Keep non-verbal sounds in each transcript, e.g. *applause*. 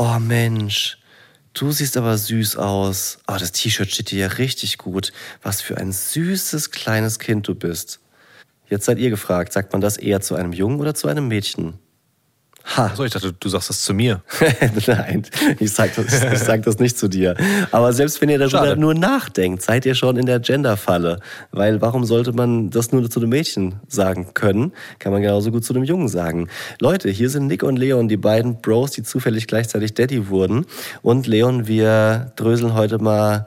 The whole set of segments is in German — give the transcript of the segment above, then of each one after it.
Oh Mensch, du siehst aber süß aus. Oh, das T-Shirt steht dir ja richtig gut. Was für ein süßes kleines Kind du bist. Jetzt seid ihr gefragt, sagt man das eher zu einem Jungen oder zu einem Mädchen? Ha. Achso, ich dachte, du sagst das zu mir. *laughs* Nein, ich sag, das, ich sag das nicht zu dir. Aber selbst wenn ihr darüber Schade. nur nachdenkt, seid ihr schon in der Gender-Falle. Weil warum sollte man das nur zu einem Mädchen sagen können? Kann man genauso gut zu einem Jungen sagen. Leute, hier sind Nick und Leon, die beiden Bros, die zufällig gleichzeitig Daddy wurden. Und Leon, wir dröseln heute mal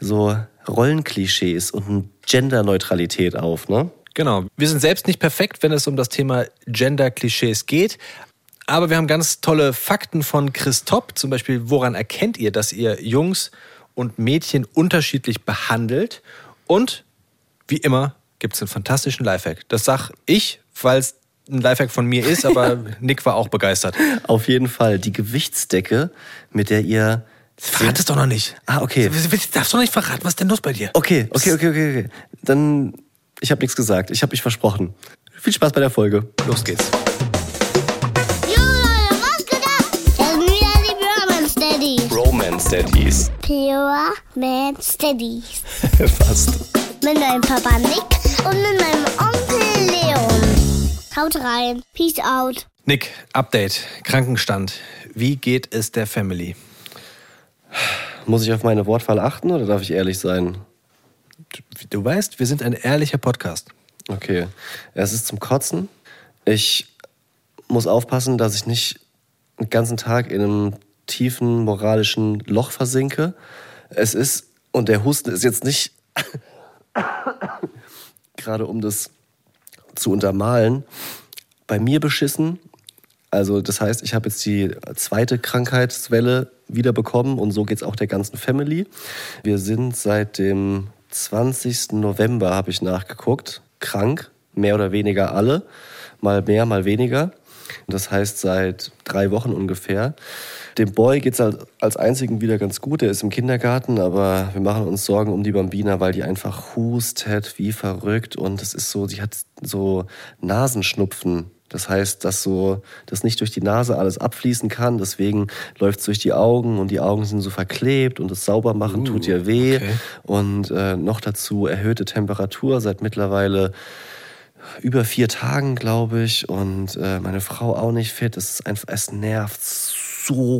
so Rollenklischees und Genderneutralität auf, ne? Genau. Wir sind selbst nicht perfekt, wenn es um das Thema Gender-Klischees geht. Aber wir haben ganz tolle Fakten von Chris Topp. Zum Beispiel, woran erkennt ihr, dass ihr Jungs und Mädchen unterschiedlich behandelt? Und wie immer gibt es einen fantastischen Lifehack. Das sag ich, weil es ein Lifehack von mir ist, aber *laughs* Nick war auch begeistert. Auf jeden Fall. Die Gewichtsdecke, mit der ihr Verrat es doch noch nicht. Ah, okay. Du darfst doch nicht verraten. Was ist denn los bei dir? Okay, okay, okay, okay. okay. Dann, ich habe nichts gesagt. Ich habe mich versprochen. Viel Spaß bei der Folge. Los geht's. Daddies. *laughs* Pure Man Steadies. Fast. Mit meinem Papa Nick und mit meinem Onkel Leon. Haut rein. Peace out. Nick, Update. Krankenstand. Wie geht es der Family? Muss ich auf meine Wortwahl achten oder darf ich ehrlich sein? Du weißt, wir sind ein ehrlicher Podcast. Okay. Es ist zum Kotzen. Ich muss aufpassen, dass ich nicht den ganzen Tag in einem tiefen moralischen Loch versinke. Es ist, und der Husten ist jetzt nicht *coughs* gerade um das zu untermalen, bei mir beschissen. Also das heißt, ich habe jetzt die zweite Krankheitswelle wieder bekommen und so geht es auch der ganzen Family. Wir sind seit dem 20. November, habe ich nachgeguckt, krank, mehr oder weniger alle, mal mehr, mal weniger. Das heißt seit drei Wochen ungefähr. Dem Boy geht es als einzigen wieder ganz gut. Er ist im Kindergarten, aber wir machen uns Sorgen um die Bambina, weil die einfach hustet wie verrückt. Und es ist so, sie hat so Nasenschnupfen. Das heißt, dass so das nicht durch die Nase alles abfließen kann. Deswegen läuft es durch die Augen und die Augen sind so verklebt und das Saubermachen uh, tut ihr weh. Okay. Und äh, noch dazu erhöhte Temperatur seit mittlerweile über vier Tagen, glaube ich. Und äh, meine Frau auch nicht fit. Es ist einfach, es nervt so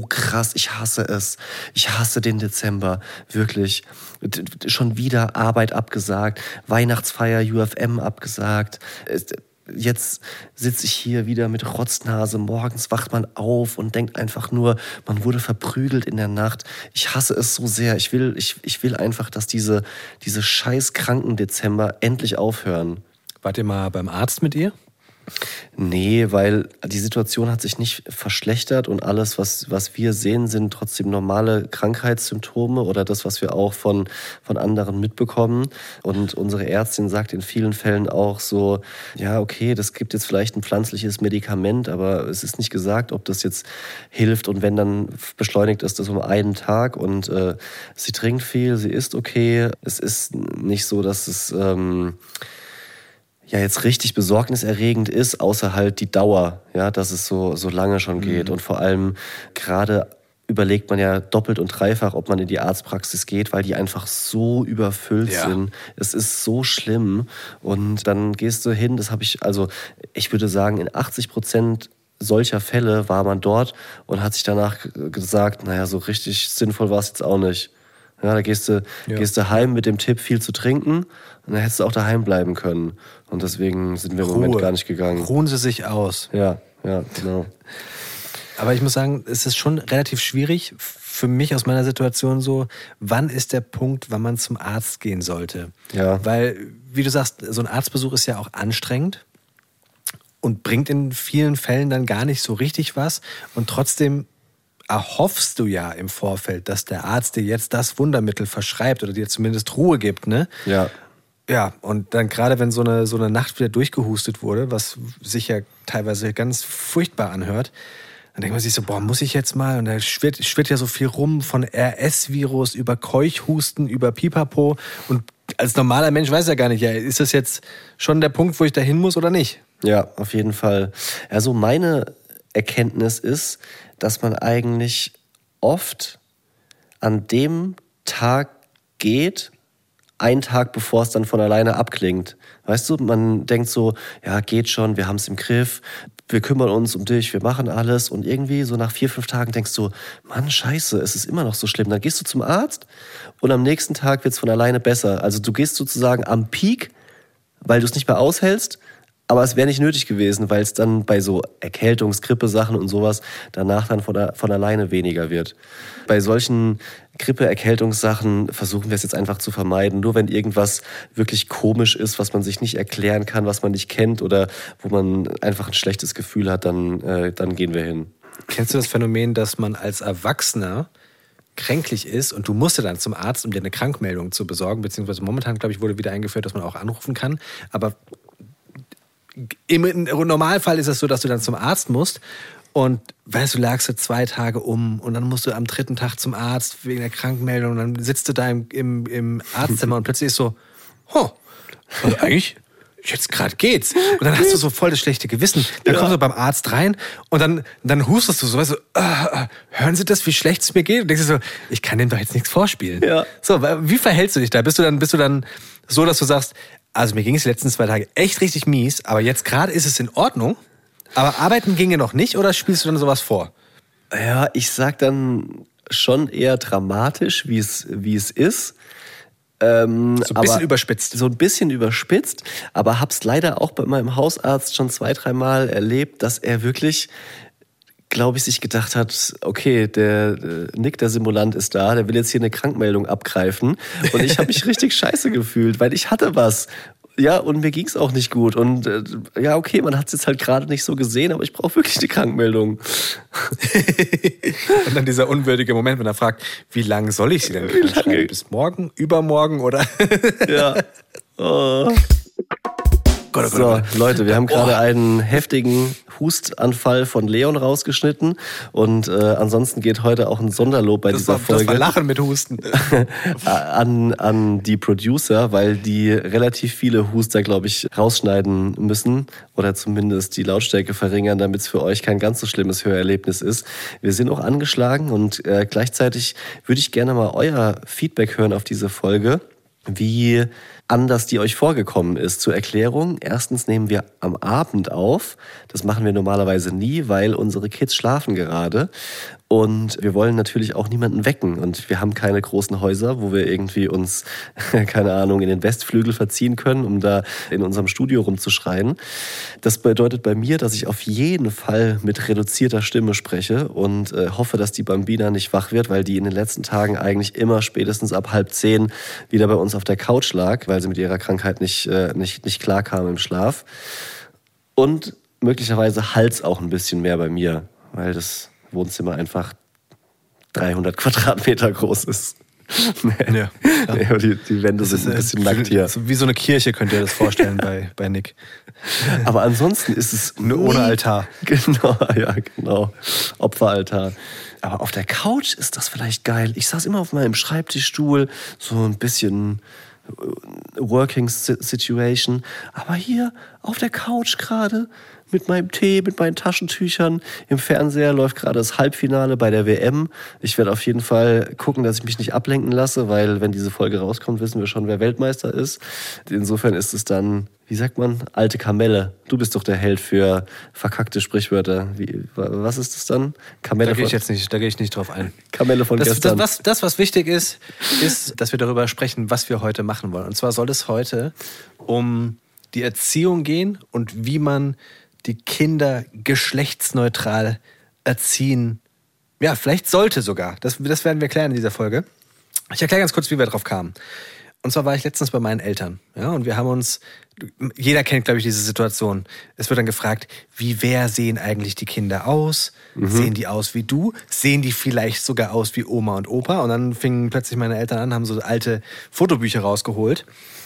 krass. Ich hasse es. Ich hasse den Dezember. Wirklich. Schon wieder Arbeit abgesagt. Weihnachtsfeier UFM abgesagt. Jetzt sitze ich hier wieder mit Rotznase. Morgens wacht man auf und denkt einfach nur, man wurde verprügelt in der Nacht. Ich hasse es so sehr. Ich will, ich, ich will einfach, dass diese, diese scheiß kranken Dezember endlich aufhören. Wart ihr mal beim Arzt mit ihr? Nee, weil die Situation hat sich nicht verschlechtert und alles, was, was wir sehen, sind trotzdem normale Krankheitssymptome oder das, was wir auch von, von anderen mitbekommen. Und unsere Ärztin sagt in vielen Fällen auch so, ja, okay, das gibt jetzt vielleicht ein pflanzliches Medikament, aber es ist nicht gesagt, ob das jetzt hilft und wenn dann beschleunigt ist das um einen Tag und äh, sie trinkt viel, sie isst okay. Es ist nicht so, dass es... Ähm, ja jetzt richtig besorgniserregend ist, außer halt die Dauer, ja, dass es so, so lange schon geht. Mhm. Und vor allem gerade überlegt man ja doppelt und dreifach, ob man in die Arztpraxis geht, weil die einfach so überfüllt ja. sind. Es ist so schlimm. Und dann gehst du hin, das habe ich, also ich würde sagen, in 80 Prozent solcher Fälle war man dort und hat sich danach gesagt, naja, so richtig sinnvoll war es jetzt auch nicht. Ja, da gehst du, ja. gehst du heim mit dem Tipp, viel zu trinken und dann hättest du auch daheim bleiben können. Und deswegen sind wir im Ruhe. Moment gar nicht gegangen. Ruhen Sie sich aus. Ja, ja, genau. *laughs* Aber ich muss sagen, es ist schon relativ schwierig für mich aus meiner Situation so, wann ist der Punkt, wann man zum Arzt gehen sollte? Ja. Weil, wie du sagst, so ein Arztbesuch ist ja auch anstrengend und bringt in vielen Fällen dann gar nicht so richtig was. Und trotzdem erhoffst du ja im Vorfeld, dass der Arzt dir jetzt das Wundermittel verschreibt oder dir zumindest Ruhe gibt, ne? Ja. Ja, und dann gerade wenn so eine, so eine Nacht wieder durchgehustet wurde, was sich ja teilweise ganz furchtbar anhört, dann denkt man sich so, boah, muss ich jetzt mal? Und da schwirrt, schwirrt ja so viel rum von RS-Virus über Keuchhusten, über Pipapo. Und als normaler Mensch weiß ja gar nicht, ja, ist das jetzt schon der Punkt, wo ich da hin muss oder nicht? Ja, auf jeden Fall. Also meine Erkenntnis ist, dass man eigentlich oft an dem Tag geht, ein Tag bevor es dann von alleine abklingt. Weißt du, man denkt so, ja, geht schon, wir haben es im Griff, wir kümmern uns um dich, wir machen alles. Und irgendwie so nach vier, fünf Tagen denkst du, Mann, scheiße, es ist immer noch so schlimm. Dann gehst du zum Arzt und am nächsten Tag wird es von alleine besser. Also du gehst sozusagen am Peak, weil du es nicht mehr aushältst. Aber es wäre nicht nötig gewesen, weil es dann bei so Erkältungs-, Grippesachen und sowas danach dann von, von alleine weniger wird. Bei solchen Grippe, Erkältungssachen versuchen wir es jetzt einfach zu vermeiden. Nur wenn irgendwas wirklich komisch ist, was man sich nicht erklären kann, was man nicht kennt oder wo man einfach ein schlechtes Gefühl hat, dann, äh, dann gehen wir hin. Kennst du das Phänomen, dass man als Erwachsener kränklich ist und du musst dann zum Arzt, um dir eine Krankmeldung zu besorgen, beziehungsweise momentan, glaube ich, wurde wieder eingeführt, dass man auch anrufen kann. Aber im Normalfall ist es so, dass du dann zum Arzt musst und weißt du, lagst du zwei Tage um und dann musst du am dritten Tag zum Arzt wegen der Krankmeldung und dann sitzt du da im, im, im Arztzimmer und plötzlich ist so, oh, also *laughs* eigentlich, jetzt gerade geht's. Und dann hast du so voll das schlechte Gewissen. Dann ja. kommst du beim Arzt rein und dann, dann hustest du so, weißt du, uh, hören Sie das, wie schlecht es mir geht? Und denkst du so, ich kann dem doch jetzt nichts vorspielen. Ja. So, wie verhältst du dich da? Bist du dann, bist du dann so, dass du sagst, also mir ging es die letzten zwei Tage echt richtig mies, aber jetzt gerade ist es in Ordnung. Aber arbeiten ginge noch nicht oder spielst du dann sowas vor? Ja, ich sag dann schon eher dramatisch, wie es, wie es ist. Ähm, so ein bisschen überspitzt. So ein bisschen überspitzt, aber hab's leider auch bei meinem Hausarzt schon zwei, dreimal erlebt, dass er wirklich glaube ich, sich gedacht hat, okay, der, der Nick, der Simulant, ist da, der will jetzt hier eine Krankmeldung abgreifen. Und ich habe mich *laughs* richtig scheiße gefühlt, weil ich hatte was. Ja, und mir ging es auch nicht gut. Und äh, ja, okay, man hat es jetzt halt gerade nicht so gesehen, aber ich brauche wirklich die Krankmeldung. *laughs* und dann dieser unwürdige Moment, wenn er fragt, wie lange soll ich sie denn schreiben? Bis morgen, übermorgen oder? ja. *laughs* Oh. Gott, oh Gott, so, Leute, wir haben gerade einen heftigen Hustanfall von Leon rausgeschnitten und äh, ansonsten geht heute auch ein Sonderlob bei das dieser war, Folge. Das war Lachen mit Husten. *laughs* an, an die Producer, weil die relativ viele Huster, glaube ich, rausschneiden müssen oder zumindest die Lautstärke verringern, damit es für euch kein ganz so schlimmes Hörerlebnis ist. Wir sind auch angeschlagen und äh, gleichzeitig würde ich gerne mal euer Feedback hören auf diese Folge. Wie anders die euch vorgekommen ist. Zur Erklärung, erstens nehmen wir am Abend auf. Das machen wir normalerweise nie, weil unsere Kids schlafen gerade. Und wir wollen natürlich auch niemanden wecken. Und wir haben keine großen Häuser, wo wir irgendwie uns, *laughs* keine Ahnung, in den Westflügel verziehen können, um da in unserem Studio rumzuschreien. Das bedeutet bei mir, dass ich auf jeden Fall mit reduzierter Stimme spreche und äh, hoffe, dass die Bambina nicht wach wird, weil die in den letzten Tagen eigentlich immer spätestens ab halb zehn wieder bei uns auf der Couch lag, weil sie mit ihrer Krankheit nicht, äh, nicht, nicht klar kam im Schlaf. Und möglicherweise Hals auch ein bisschen mehr bei mir, weil das Wohnzimmer einfach 300 *laughs* Quadratmeter groß ist. *laughs* nee. ja, ja. die, die, Wände sind ein äh, bisschen nackt hier. Wie so eine Kirche könnt ihr das vorstellen bei, *laughs* bei Nick. Aber ansonsten ist es nur ohne Altar. Genau, ja, genau. Opferaltar. Aber auf der Couch ist das vielleicht geil. Ich saß immer auf meinem Schreibtischstuhl, so ein bisschen Working Situation. Aber hier auf der Couch gerade mit meinem Tee, mit meinen Taschentüchern. Im Fernseher läuft gerade das Halbfinale bei der WM. Ich werde auf jeden Fall gucken, dass ich mich nicht ablenken lasse, weil wenn diese Folge rauskommt, wissen wir schon, wer Weltmeister ist. Insofern ist es dann, wie sagt man, alte Kamelle. Du bist doch der Held für verkackte Sprichwörter. Wie, was ist das dann? Kamelle da gehe ich jetzt nicht, da gehe ich nicht drauf ein. Kamelle von das, gestern. Das was, das, was wichtig ist, ist, dass wir darüber sprechen, was wir heute machen wollen. Und zwar soll es heute um die Erziehung gehen und wie man die Kinder geschlechtsneutral erziehen. Ja, vielleicht sollte sogar. Das, das werden wir klären in dieser Folge. Ich erkläre ganz kurz, wie wir drauf kamen. Und zwar war ich letztens bei meinen Eltern. Ja, und wir haben uns, jeder kennt, glaube ich, diese Situation. Es wird dann gefragt, wie wer sehen eigentlich die Kinder aus? Mhm. Sehen die aus wie du? Sehen die vielleicht sogar aus wie Oma und Opa? Und dann fingen plötzlich meine Eltern an, haben so alte Fotobücher rausgeholt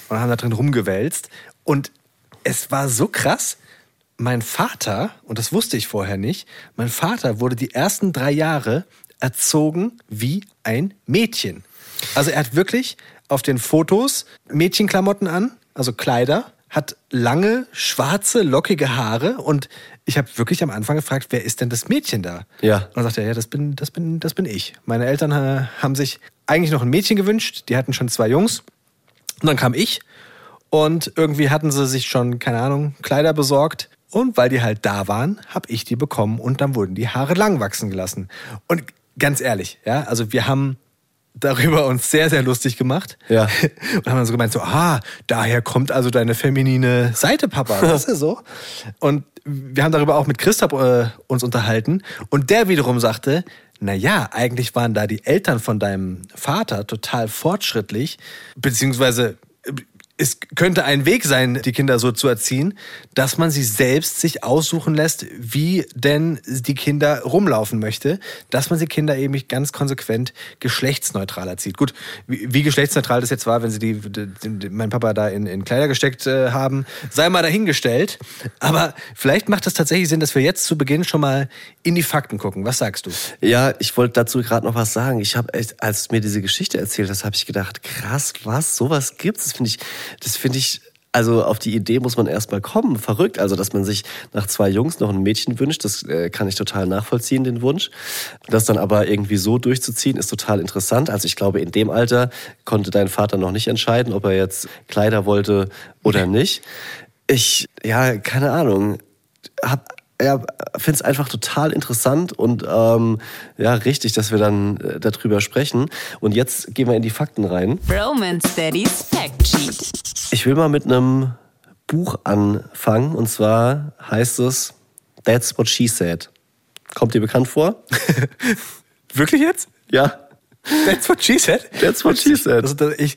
und haben da drin rumgewälzt. Und es war so krass, mein Vater, und das wusste ich vorher nicht, mein Vater wurde die ersten drei Jahre erzogen wie ein Mädchen. Also er hat wirklich auf den Fotos Mädchenklamotten an, also Kleider, hat lange, schwarze, lockige Haare und ich habe wirklich am Anfang gefragt, wer ist denn das Mädchen da? Ja. Und dann sagt er, ja, das bin, das bin, das bin ich. Meine Eltern äh, haben sich eigentlich noch ein Mädchen gewünscht, die hatten schon zwei Jungs. Und dann kam ich und irgendwie hatten sie sich schon, keine Ahnung, Kleider besorgt. Und weil die halt da waren, habe ich die bekommen und dann wurden die Haare lang wachsen gelassen. Und ganz ehrlich, ja, also wir haben darüber uns sehr, sehr lustig gemacht. Ja. *laughs* Und haben dann so gemeint, so, ah, daher kommt also deine feminine Seite, Papa. *laughs* Das ist so. Und wir haben darüber auch mit Christoph äh, uns unterhalten. Und der wiederum sagte, na ja, eigentlich waren da die Eltern von deinem Vater total fortschrittlich, beziehungsweise äh, es könnte ein Weg sein, die Kinder so zu erziehen, dass man sie selbst sich aussuchen lässt, wie denn die Kinder rumlaufen möchte, dass man sie Kinder eben ganz konsequent geschlechtsneutral erzieht. Gut, wie, wie geschlechtsneutral das jetzt war, wenn sie die, die, die mein Papa da in, in Kleider gesteckt äh, haben, sei mal dahingestellt. Aber vielleicht macht es tatsächlich Sinn, dass wir jetzt zu Beginn schon mal in die Fakten gucken. Was sagst du? Ja, ich wollte dazu gerade noch was sagen. Ich habe als mir diese Geschichte erzählt hast, habe ich gedacht, krass, was, sowas gibt's? Das finde ich, das finde ich, also auf die Idee muss man erstmal kommen. Verrückt. Also, dass man sich nach zwei Jungs noch ein Mädchen wünscht, das äh, kann ich total nachvollziehen, den Wunsch. Das dann aber irgendwie so durchzuziehen, ist total interessant. Also, ich glaube, in dem Alter konnte dein Vater noch nicht entscheiden, ob er jetzt Kleider wollte oder nicht. Ich, ja, keine Ahnung. Hab ja, finde es einfach total interessant und ähm, ja, richtig, dass wir dann äh, darüber sprechen. Und jetzt gehen wir in die Fakten rein. Romance Daddy's Fact Sheet. Ich will mal mit einem Buch anfangen und zwar heißt es That's What She Said. Kommt dir bekannt vor? *laughs* Wirklich jetzt? ja, That's what she said? That's what she said. Also, ich,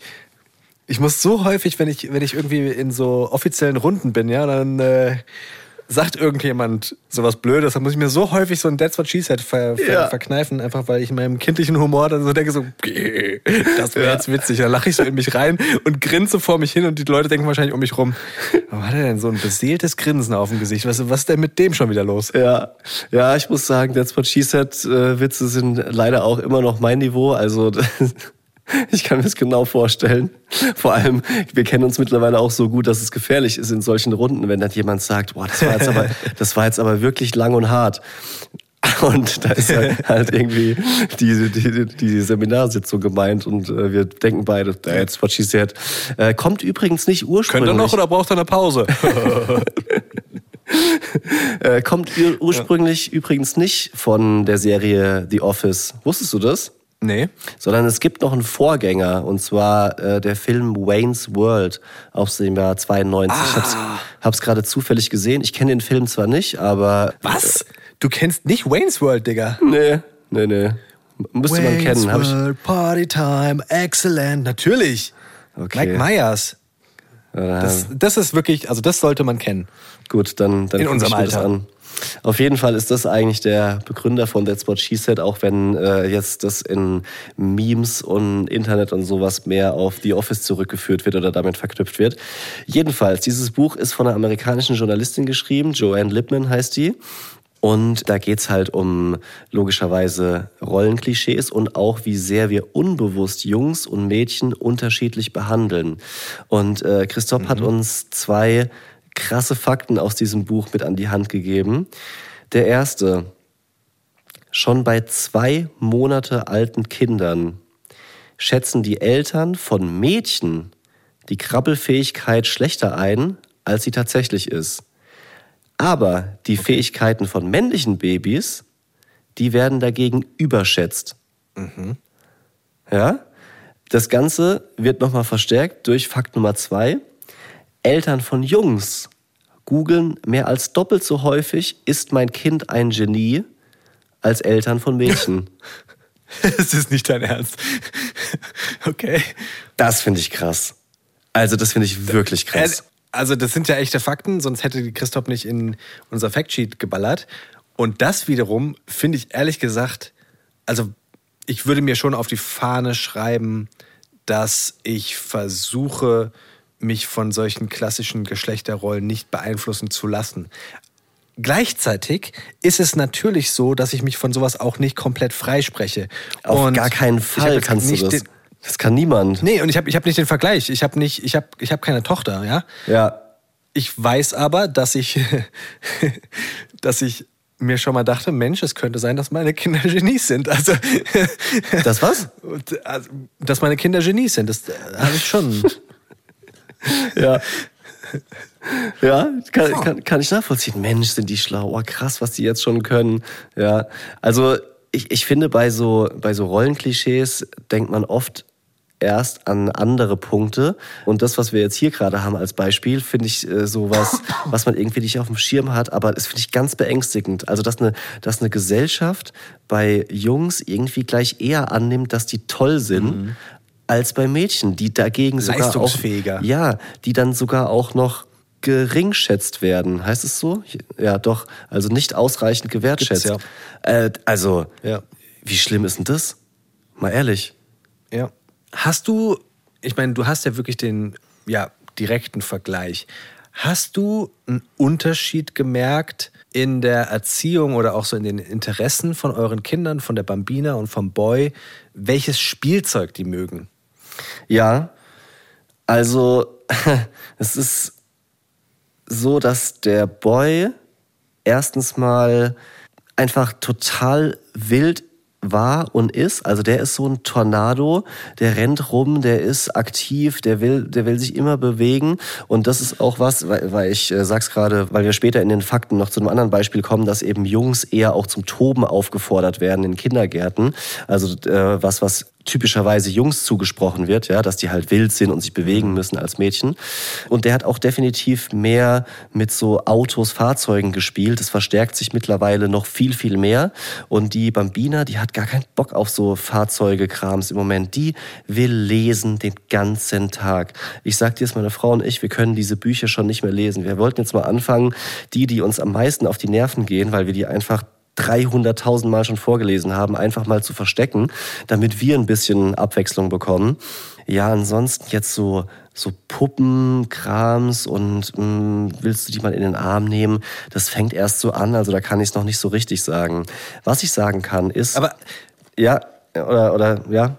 ich muss so häufig, wenn ich, wenn ich irgendwie in so offiziellen Runden bin, ja, dann äh, sagt irgendjemand sowas Blödes, dann muss ich mir so häufig so ein That's what she said ver, ver, Ja. verkneifen, einfach weil ich in meinem kindlichen Humor dann so denke, so, okay, das wäre Ja. jetzt witzig. Dann lache ich so in mich rein und grinse vor mich hin und die Leute denken wahrscheinlich um mich rum, warum hat er denn so ein beseeltes Grinsen auf dem Gesicht? Was, was ist denn mit dem schon wieder los? Ja, ja, ich muss sagen, That's What She Said äh, Witze sind leider auch immer noch mein Niveau. Also *laughs* *laughs* ich kann mir das genau vorstellen. Vor allem, wir kennen uns mittlerweile auch so gut, dass es gefährlich ist in solchen Runden, wenn dann jemand sagt, boah, das war jetzt aber, *laughs* das war jetzt aber wirklich lang und hart. *laughs* Und da ist halt, halt irgendwie die, die, die Seminarsitzung gemeint und äh, wir denken beide, that's what she said. Äh, kommt übrigens nicht ursprünglich. Könnt ihr noch oder braucht ihr eine Pause? Äh, kommt ur ursprünglich übrigens nicht von der Serie The Office. Wusstest du das? Nee. Sondern es gibt noch einen Vorgänger und zwar äh, der Film Wayne's World aus dem Jahr 92. Ich hab's, hab's gerade zufällig gesehen. Ich kenne den Film zwar nicht, aber Was? Du kennst nicht Wayne's World, Digga? nee, nee, nee. Müsste man kennen. Hab ich, World, Party Time, excellent. Natürlich. Okay. Mike Myers. Das, das ist wirklich, also das sollte man kennen. Gut, dann, dann In unserem Alter. an. Auf jeden Fall ist das eigentlich der Begründer von That's What She Said, auch wenn äh, jetzt das in Memes und Internet und sowas mehr auf The Office zurückgeführt wird oder damit verknüpft wird. Jedenfalls, dieses Buch ist von einer amerikanischen Journalistin geschrieben, Joanne Lipman heißt die. Und da geht's halt um logischerweise Rollenklischees und auch, wie sehr wir unbewusst Jungs und Mädchen unterschiedlich behandeln. Und äh, Christoph hat uns zwei krasse Fakten aus diesem Buch mit an die Hand gegeben. Der erste, schon bei zwei Monate alten Kindern schätzen die Eltern von Mädchen die Krabbelfähigkeit schlechter ein, als sie tatsächlich ist. Aber die Fähigkeiten von männlichen Babys, die werden dagegen überschätzt. Ja? Das Ganze wird nochmal verstärkt durch Fakt Nummer zwei. Eltern von Jungs googeln mehr als doppelt so häufig, ist mein Kind ein Genie, als Eltern von Mädchen. *laughs* Es ist nicht dein Ernst. *laughs* Okay. Das finde ich krass. Also, das finde ich wirklich krass. Also, das sind ja echte Fakten, sonst hätte die Christoph nicht in unser Factsheet geballert. Und das wiederum finde ich ehrlich gesagt, also ich würde mir schon auf die Fahne schreiben, dass ich versuche, mich von solchen klassischen Geschlechterrollen nicht beeinflussen zu lassen. Gleichzeitig ist es natürlich so, dass ich mich von sowas auch nicht komplett freispreche. Auf Und gar keinen Fall kannst du das. Das kann niemand. Nee, und ich habe ich hab nicht den Vergleich. Ich habe nicht, ich habe ich hab keine Tochter, ja. Ja. Ich weiß aber, dass ich, *laughs* dass ich mir schon mal dachte, Mensch, es könnte sein, dass meine Kinder Genies sind. Also, Das was? *laughs* Also, dass meine Kinder Genies sind, das äh, habe ich schon. *laughs* Ja. *laughs* Ja, kann, kann, kann ich nachvollziehen. Mensch, sind die schlau. Oh, krass, was die jetzt schon können. Ja, also ich, ich finde, bei so, bei so Rollenklischees denkt man oft erst an andere Punkte. Und das, was wir jetzt hier gerade haben als Beispiel, finde ich äh, sowas, *laughs* was man irgendwie nicht auf dem Schirm hat. Aber das finde ich ganz beängstigend. Also, dass eine, dass eine Gesellschaft bei Jungs irgendwie gleich eher annimmt, dass die toll sind, als bei Mädchen, die dagegen sogar auch, Leistungsfähiger. ja, die dann sogar auch noch geringschätzt werden. Heißt es so? Ja, doch. Also nicht ausreichend gewertschätzt. Gibt's Äh, also, Ja. wie schlimm ist denn das? Mal ehrlich. Ja. Hast du, ich meine, du hast ja wirklich den ja, direkten Vergleich. Hast du einen Unterschied gemerkt in der Erziehung oder auch so in den Interessen von euren Kindern, von der Bambina und vom Boy, welches Spielzeug die mögen? Ja, also *laughs* es ist so, dass der Boy erstens mal einfach total wild war und ist. Also der ist so ein Tornado, der rennt rum, der ist aktiv, der will, der will sich immer bewegen. Und das ist auch was, weil, weil ich äh, sag's gerade, weil wir später in den Fakten noch zu einem anderen Beispiel kommen, dass eben Jungs eher auch zum Toben aufgefordert werden in Kindergärten. Also äh, was, was typischerweise Jungs zugesprochen wird, ja, dass die halt wild sind und sich bewegen müssen als Mädchen. Und der hat auch definitiv mehr mit so Autos, Fahrzeugen gespielt. Das verstärkt sich mittlerweile noch viel, viel mehr. Und die Bambina, die hat gar keinen Bock auf so Fahrzeuge, Krams im Moment. Die will lesen den ganzen Tag. Ich sag dir jetzt, meine Frau und ich, wir können diese Bücher schon nicht mehr lesen. Wir wollten jetzt mal anfangen, die, die uns am meisten auf die Nerven gehen, weil wir die einfach 300.000 Mal schon vorgelesen haben, einfach mal zu verstecken, damit wir ein bisschen Abwechslung bekommen. Ja, ansonsten jetzt so, so Puppen, Krams und mh, willst du die mal in den Arm nehmen? Das fängt erst so an, also da kann ich es noch nicht so richtig sagen. Was ich sagen kann, ist. Aber Ja, oder, oder, ja,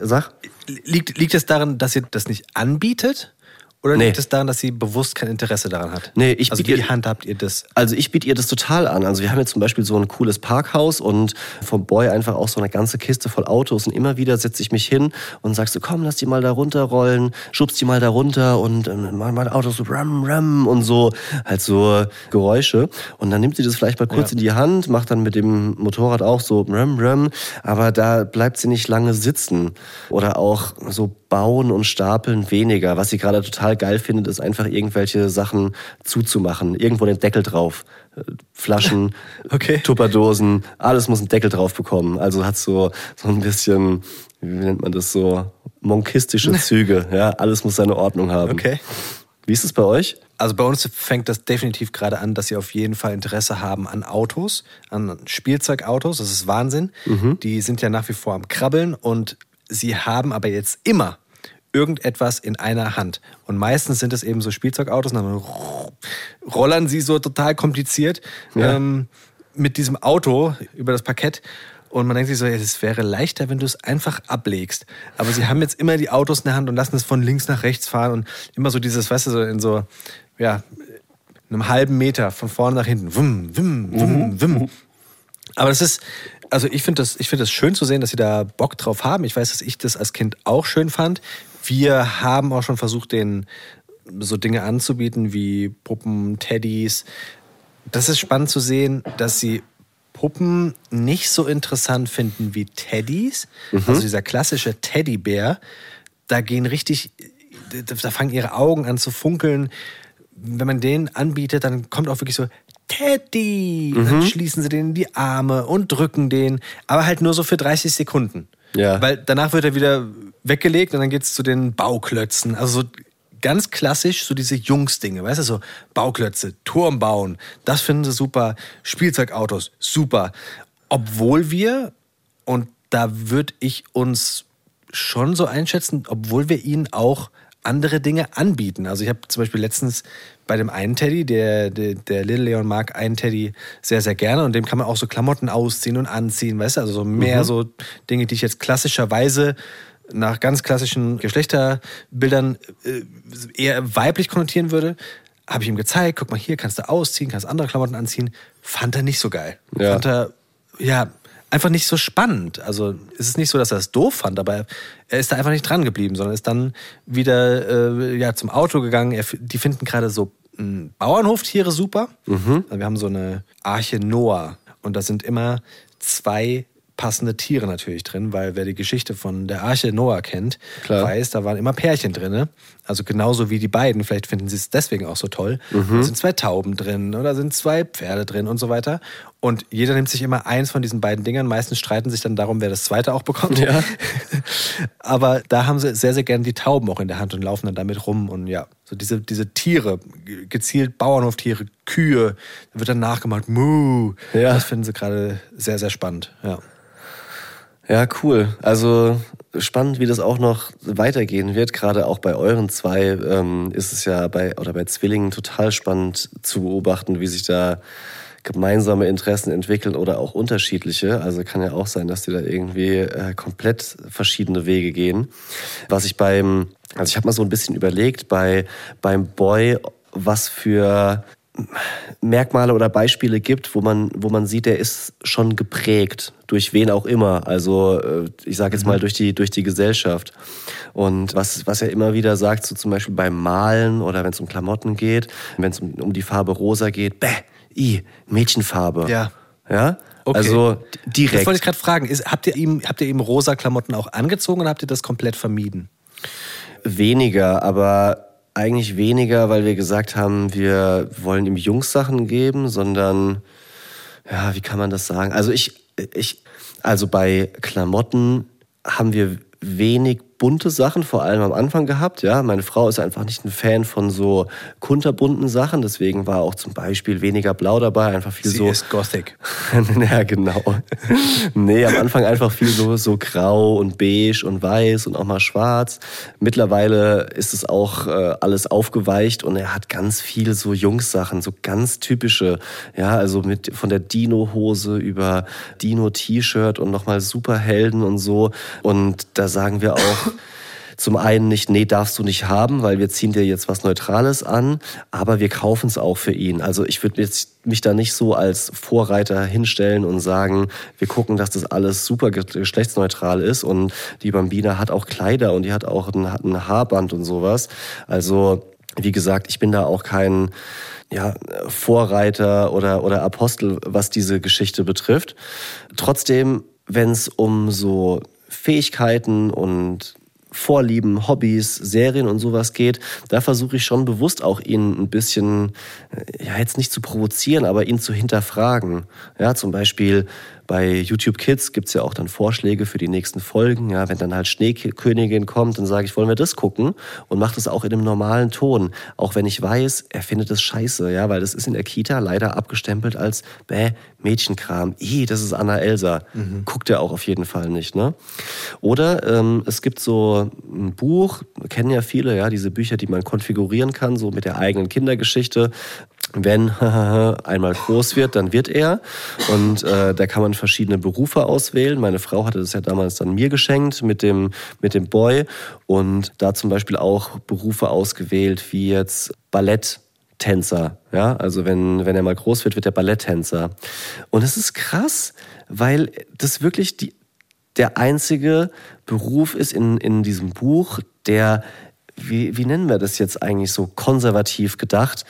sag. liegt, liegt es daran, dass ihr das nicht anbietet? Oder Nee. liegt es daran, dass sie bewusst kein Interesse daran hat? Nee, ich also biete wie ihr- handhabt ihr das? Also ich biete ihr das total an. Also wir haben jetzt zum Beispiel so ein cooles Parkhaus und vom Boy einfach auch so eine ganze Kiste voll Autos und immer wieder setze ich mich hin und sagst so, komm, lass die mal da runterrollen, schubst die mal da runter und ähm, mach mal Autos so ram, ram und so, halt so Geräusche. Und dann nimmt sie das vielleicht mal kurz Ja. in die Hand, macht dann mit dem Motorrad auch so ram, ram, aber da bleibt sie nicht lange sitzen. Oder auch so bauen und stapeln weniger. Was sie gerade total geil findet, ist einfach irgendwelche Sachen zuzumachen. Irgendwo den Deckel drauf. Äh, Flaschen, *laughs* Okay. Tupperdosen, alles muss einen Deckel drauf bekommen. Also hat so, so ein bisschen, wie nennt man das so, monkistische *laughs* Züge. Ja, alles muss seine Ordnung haben. Okay. Wie ist es bei euch? Also bei uns fängt das definitiv gerade an, dass sie auf jeden Fall Interesse haben an Autos, an Spielzeugautos. Das ist Wahnsinn. Die sind ja nach wie vor am Krabbeln und sie haben aber jetzt immer irgendetwas in einer Hand. Und meistens sind es eben so Spielzeugautos und dann rollern sie so total kompliziert Ja. ähm, mit diesem Auto über das Parkett. Und man denkt sich so, es wäre leichter, wenn du es einfach ablegst. Aber sie haben jetzt immer die Autos in der Hand und lassen es von links nach rechts fahren und immer so dieses, weißt du, so in so, ja, einem halben Meter von vorne nach hinten. Wum, wum, wum, wum. Aber das ist, also ich finde das, ich finde das schön zu sehen, dass sie da Bock drauf haben. Ich weiß, dass ich das als Kind auch schön fand. Wir haben auch schon versucht, denen so Dinge anzubieten wie Puppen, Teddys. Das ist spannend zu sehen, dass sie Puppen nicht so interessant finden wie Teddys. Also dieser klassische Teddybär, da gehen richtig, da fangen ihre Augen an zu funkeln. Wenn man den anbietet, dann kommt auch wirklich so Teddy. Dann schließen sie den in die Arme und drücken den, aber halt nur so für 30 Sekunden. Ja. Weil danach wird er wieder weggelegt und dann geht's zu den Bauklötzen. Also so ganz klassisch so diese Jungs-Dinge, weißt du, so Bauklötze, Turm bauen, das finden sie super, Spielzeugautos, super. Obwohl wir, und da würde ich uns schon so einschätzen, obwohl wir ihnen auch andere Dinge anbieten. Also ich habe zum Beispiel letztens bei dem einen Teddy, der, der, der Little Leon mag einen Teddy sehr, sehr gerne und dem kann man auch so Klamotten ausziehen und anziehen, weißt du, also so mehr so Dinge, die ich jetzt klassischerweise nach ganz klassischen Geschlechterbildern äh, eher weiblich konnotieren würde. habe ich ihm gezeigt, guck mal hier, kannst du ausziehen, kannst andere Klamotten anziehen. Fand er nicht so geil. Ja. Fand er, ja, einfach nicht so spannend. Also es ist nicht so, dass er es doof fand, aber er ist da einfach nicht dran geblieben, sondern ist dann wieder äh, ja, zum Auto gegangen. Er, die finden gerade so mh, Bauernhoftiere super. Also wir haben so eine Arche Noah und da sind immer zwei passende Tiere natürlich drin, weil wer die Geschichte von der Arche Noah kennt, Klar. weiß, da waren immer Pärchen drin. Also genauso wie die beiden. Vielleicht finden sie es deswegen auch so toll. Da sind zwei Tauben drin oder sind zwei Pferde drin und so weiter. Und jeder nimmt sich immer eins von diesen beiden Dingern. Meistens streiten sich dann darum, wer das zweite auch bekommt. Ja. *laughs* Aber da haben sie sehr, sehr gerne die Tauben auch in der Hand und laufen dann damit rum. Und ja, so diese, diese Tiere, ge- gezielt Bauernhoftiere, Kühe, da wird dann nachgemacht, Muh. Ja. Das finden sie gerade sehr, sehr spannend. Ja. Ja, cool. Also spannend, wie das auch noch weitergehen wird. Gerade auch bei euren zwei ähm, ist es ja bei oder bei Zwillingen total spannend zu beobachten, wie sich da gemeinsame Interessen entwickeln oder auch unterschiedliche. Also kann ja auch sein, dass die da irgendwie äh, komplett verschiedene Wege gehen. Was ich beim, also ich habe mal so ein bisschen überlegt bei beim Boy, was für Merkmale oder Beispiele gibt, wo man, wo man sieht, der ist schon geprägt, durch wen auch immer. Also äh, ich sage jetzt mal durch die, durch die Gesellschaft. Und was, was er immer wieder sagt, so zum Beispiel beim Malen oder wenn es um Klamotten geht, wenn es um, um die Farbe rosa geht, bäh, i, Mädchenfarbe. Ja. Ja? Okay. Also Das direkt. wollte ich gerade fragen. Ist, habt, ihr ihm, habt ihr ihm rosa Klamotten auch angezogen oder habt ihr das komplett vermieden? Weniger, aber eigentlich weniger, weil wir gesagt haben, wir wollen ihm Jungs-Sachen geben, sondern, ja, wie kann man das sagen? Also ich, ich, also bei Klamotten haben wir wenig bunte Sachen, vor allem am Anfang gehabt. Ja, meine Frau ist einfach nicht ein Fan von so kunterbunten Sachen, deswegen war auch zum Beispiel weniger Blau dabei, einfach viel Sie so. ist Gothic. *laughs* ja, genau. nee, am Anfang einfach viel so, so grau und beige und weiß und auch mal schwarz. Mittlerweile ist es auch äh, alles aufgeweicht und er hat ganz viel so Jungs-Sachen, so ganz typische. Ja, also mit von der Dino-Hose über Dino-T-Shirt und nochmal Superhelden und so. Und da sagen wir auch, zum einen nicht, nee, darfst du nicht haben, weil wir ziehen dir jetzt was Neutrales an, aber wir kaufen es auch für ihn. Also ich würde jetzt mich da nicht so als Vorreiter hinstellen und sagen, wir gucken, dass das alles super ge- geschlechtsneutral ist und die Bambina hat auch Kleider und die hat auch ein, hat ein Haarband und sowas. Also wie gesagt, ich bin da auch kein ja, Vorreiter oder, oder Apostel, was diese Geschichte betrifft. Trotzdem, wenn es um so Fähigkeiten und Vorlieben, Hobbys, Serien und sowas geht, da versuche ich schon bewusst auch ihn ein bisschen, äh, ja jetzt nicht zu provozieren, aber ihn zu hinterfragen. Ja, zum Beispiel bei YouTube Kids gibt's ja auch dann Vorschläge für die nächsten Folgen. Ja, wenn dann halt Schneekönigin kommt, dann sage ich, wollen wir das gucken? Und mache das auch in einem normalen Ton. Auch wenn ich weiß, er findet das scheiße, ja, weil das ist in der Kita leider abgestempelt als bäh, Mädchenkram. Ih, das ist Anna Elsa. Guckt er auch auf jeden Fall nicht, ne? Oder ähm, es gibt so ein Buch, kennen ja viele, ja, diese Bücher, die man konfigurieren kann, so mit der eigenen Kindergeschichte. Wenn *laughs* einmal groß wird, dann wird er. Und äh, da kann man verschiedene Berufe auswählen. Meine Frau hatte das ja damals dann mir geschenkt mit dem, mit dem Boy. Und da zum Beispiel auch Berufe ausgewählt, wie jetzt Balletttänzer. Ja, also wenn, wenn er mal groß wird, wird er Balletttänzer. Und es ist krass, weil das wirklich die, der einzige Beruf ist in, in diesem Buch, der, wie, wie nennen wir das jetzt eigentlich so konservativ gedacht,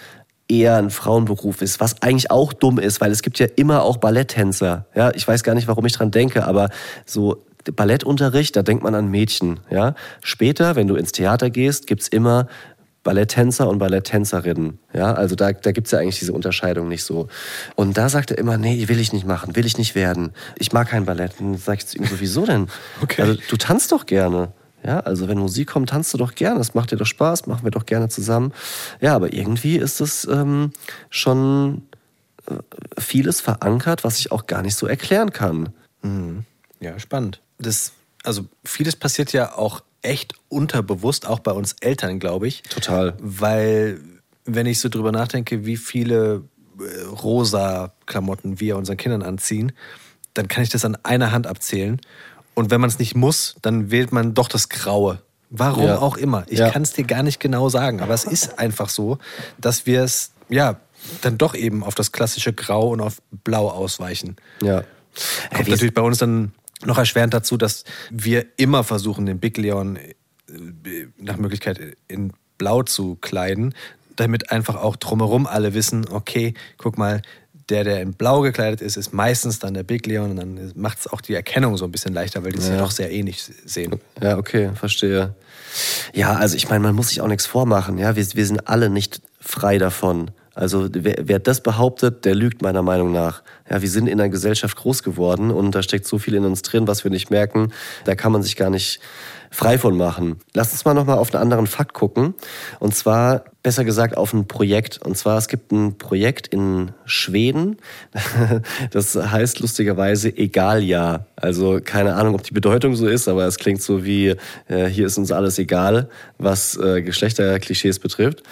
eher ein Frauenberuf ist, was eigentlich auch dumm ist, weil es gibt ja immer auch Balletttänzer. Ja, ich weiß gar nicht, warum ich dran denke, aber so Ballettunterricht, da denkt man an Mädchen. Ja, später, wenn du ins Theater gehst, gibt's immer Balletttänzer und Balletttänzerinnen. Ja, also da, da gibt's ja eigentlich diese Unterscheidung nicht so. Und da sagt er immer, nee, will ich nicht machen, will ich nicht werden. Ich mag kein Ballett. Und dann sag ich zu ihm so, wieso denn? *laughs* Okay. Also, du tanzt doch gerne. Ja, also wenn Musik kommt, tanzt du doch gerne. Das macht dir doch Spaß, machen wir doch gerne zusammen. Ja, aber irgendwie ist es ähm, schon äh, vieles verankert, was ich auch gar nicht so erklären kann. Ja, spannend. Das, also vieles passiert ja auch echt unterbewusst, auch bei uns Eltern, glaube ich. Total. Weil, wenn ich so drüber nachdenke, wie viele äh, rosa Klamotten wir unseren Kindern anziehen, dann kann ich das an einer Hand abzählen. Und wenn man es nicht muss, dann wählt man doch das Graue. Warum Ja. auch immer. Ich Ja. kann es dir gar nicht genau sagen, aber es ist einfach so, dass wir es, ja, dann doch eben auf das klassische Grau und auf Blau ausweichen. Ja. Kommt natürlich bei uns dann noch erschwerend dazu, dass wir immer versuchen, den Big Leon äh, nach Möglichkeit in Blau zu kleiden, damit einfach auch drumherum alle wissen, okay, guck mal, der, der in Blau gekleidet ist, ist meistens dann der Big Leon und dann macht es auch die Erkennung so ein bisschen leichter, weil die es ja. Ja. doch sehr ähnlich sehen. Ja, okay, verstehe. Ja, also ich meine, man muss sich auch nichts vormachen. Ja, wir, wir sind alle nicht frei davon. Also wer, wer das behauptet, der lügt meiner Meinung nach. Ja, wir sind in einer Gesellschaft groß geworden und da steckt so viel in uns drin, was wir nicht merken. Da kann man sich gar nicht frei von machen. Lass uns mal noch mal auf einen anderen Fakt gucken. Und zwar, besser gesagt, auf ein Projekt. Und zwar, es gibt ein Projekt in Schweden. *laughs* Das heißt lustigerweise Egalia. Also keine Ahnung, ob die Bedeutung so ist, aber es klingt so wie, äh, hier ist uns alles egal, was äh, Geschlechterklischees betrifft.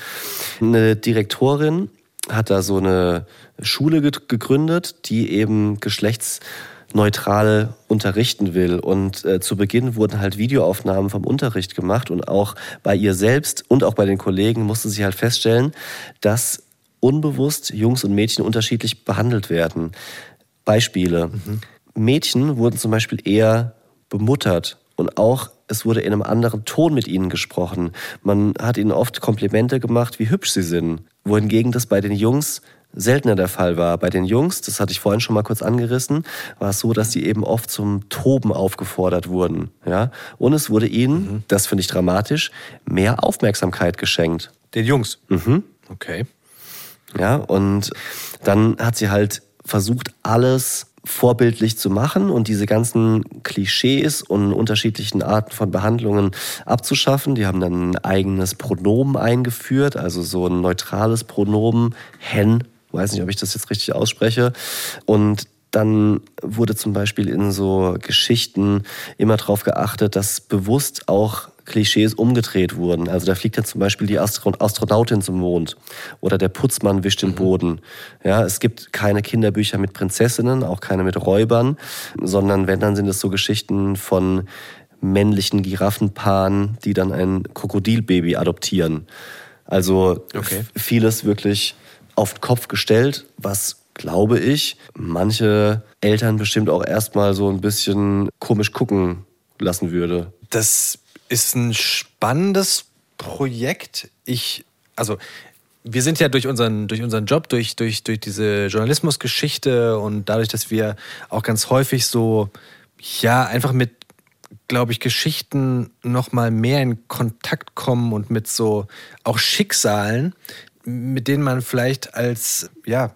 Eine Direktorin hat da so eine Schule ge- gegründet, die eben geschlechtsneutral unterrichten will. Und äh, zu Beginn wurden halt Videoaufnahmen vom Unterricht gemacht und auch bei ihr selbst und auch bei den Kollegen musste sie halt feststellen, dass unbewusst Jungs und Mädchen unterschiedlich behandelt werden. Beispiele. Mädchen wurden zum Beispiel eher bemuttert und auch es wurde in einem anderen Ton mit ihnen gesprochen. Man hat ihnen oft Komplimente gemacht, wie hübsch sie sind. Wohingegen das bei den Jungs seltener der Fall war. Bei den Jungs, das hatte ich vorhin schon mal kurz angerissen, war es so, dass sie eben oft zum Toben aufgefordert wurden. Ja? Und es wurde ihnen, das finde ich dramatisch, mehr Aufmerksamkeit geschenkt. Den Jungs. Mhm. Okay. Ja, und dann hat sie halt versucht, alles vorbildlich zu machen und diese ganzen Klischees und unterschiedlichen Arten von Behandlungen abzuschaffen. Die haben dann ein eigenes Pronomen eingeführt, also so ein neutrales Pronomen, hen, weiß nicht, ob ich das jetzt richtig ausspreche. Und dann wurde zum Beispiel in so Geschichten immer darauf geachtet, dass bewusst auch Klischees umgedreht wurden. Also da fliegt dann zum Beispiel die Astro Astronautin zum Mond oder der Putzmann wischt den Boden. Ja, es gibt keine Kinderbücher mit Prinzessinnen, auch keine mit Räubern, sondern wenn, dann sind es so Geschichten von männlichen Giraffenpaaren, die dann ein Krokodilbaby adoptieren. Also Okay. vieles wirklich auf den Kopf gestellt, was glaube ich, manche Eltern bestimmt auch erstmal so ein bisschen komisch gucken lassen würde. Das ist ein spannendes Projekt. Ich, also, wir sind ja durch unseren, durch unseren Job, durch, durch, durch diese Journalismusgeschichte und dadurch, dass wir auch ganz häufig so, ja, einfach mit, glaube ich, Geschichten nochmal mehr in Kontakt kommen und mit so auch Schicksalen, mit denen man vielleicht als, ja,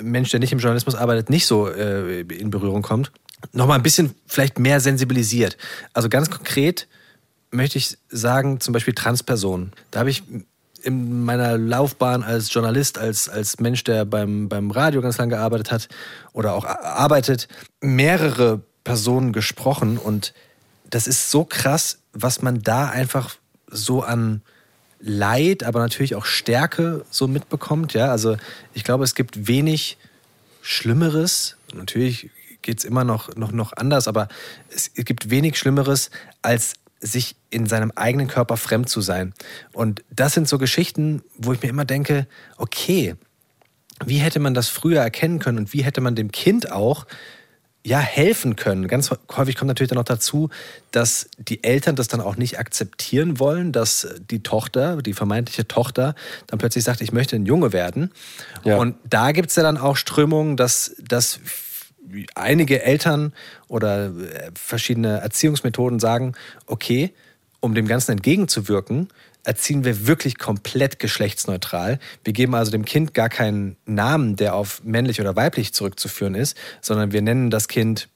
Mensch, der nicht im Journalismus arbeitet, nicht so äh, in Berührung kommt, noch mal ein bisschen vielleicht mehr sensibilisiert. Also ganz konkret möchte ich sagen, zum Beispiel Transpersonen. Da habe ich in meiner Laufbahn als Journalist, als, als Mensch, der beim, beim Radio ganz lange gearbeitet hat oder auch arbeitet, mehrere Personen gesprochen und das ist so krass, was man da einfach so an Leid, aber natürlich auch Stärke so mitbekommt. Ja, also ich glaube, es gibt wenig Schlimmeres. Natürlich geht es immer noch, noch, noch anders, aber es gibt wenig Schlimmeres, als sich in seinem eigenen Körper fremd zu sein. Und das sind so Geschichten, wo ich mir immer denke, okay, wie hätte man das früher erkennen können und wie hätte man dem Kind auch ja, helfen können. Ganz häufig kommt natürlich dann noch dazu, dass die Eltern das dann auch nicht akzeptieren wollen, dass die Tochter, die vermeintliche Tochter, dann plötzlich sagt, ich möchte ein Junge werden. Ja. Und da gibt es ja dann auch Strömungen, dass, dass einige Eltern oder äh, verschiedene Erziehungsmethoden sagen, okay, um dem Ganzen entgegenzuwirken, erziehen wir wirklich komplett geschlechtsneutral. Wir geben also dem Kind gar keinen Namen, der auf männlich oder weiblich zurückzuführen ist, sondern wir nennen das Kind,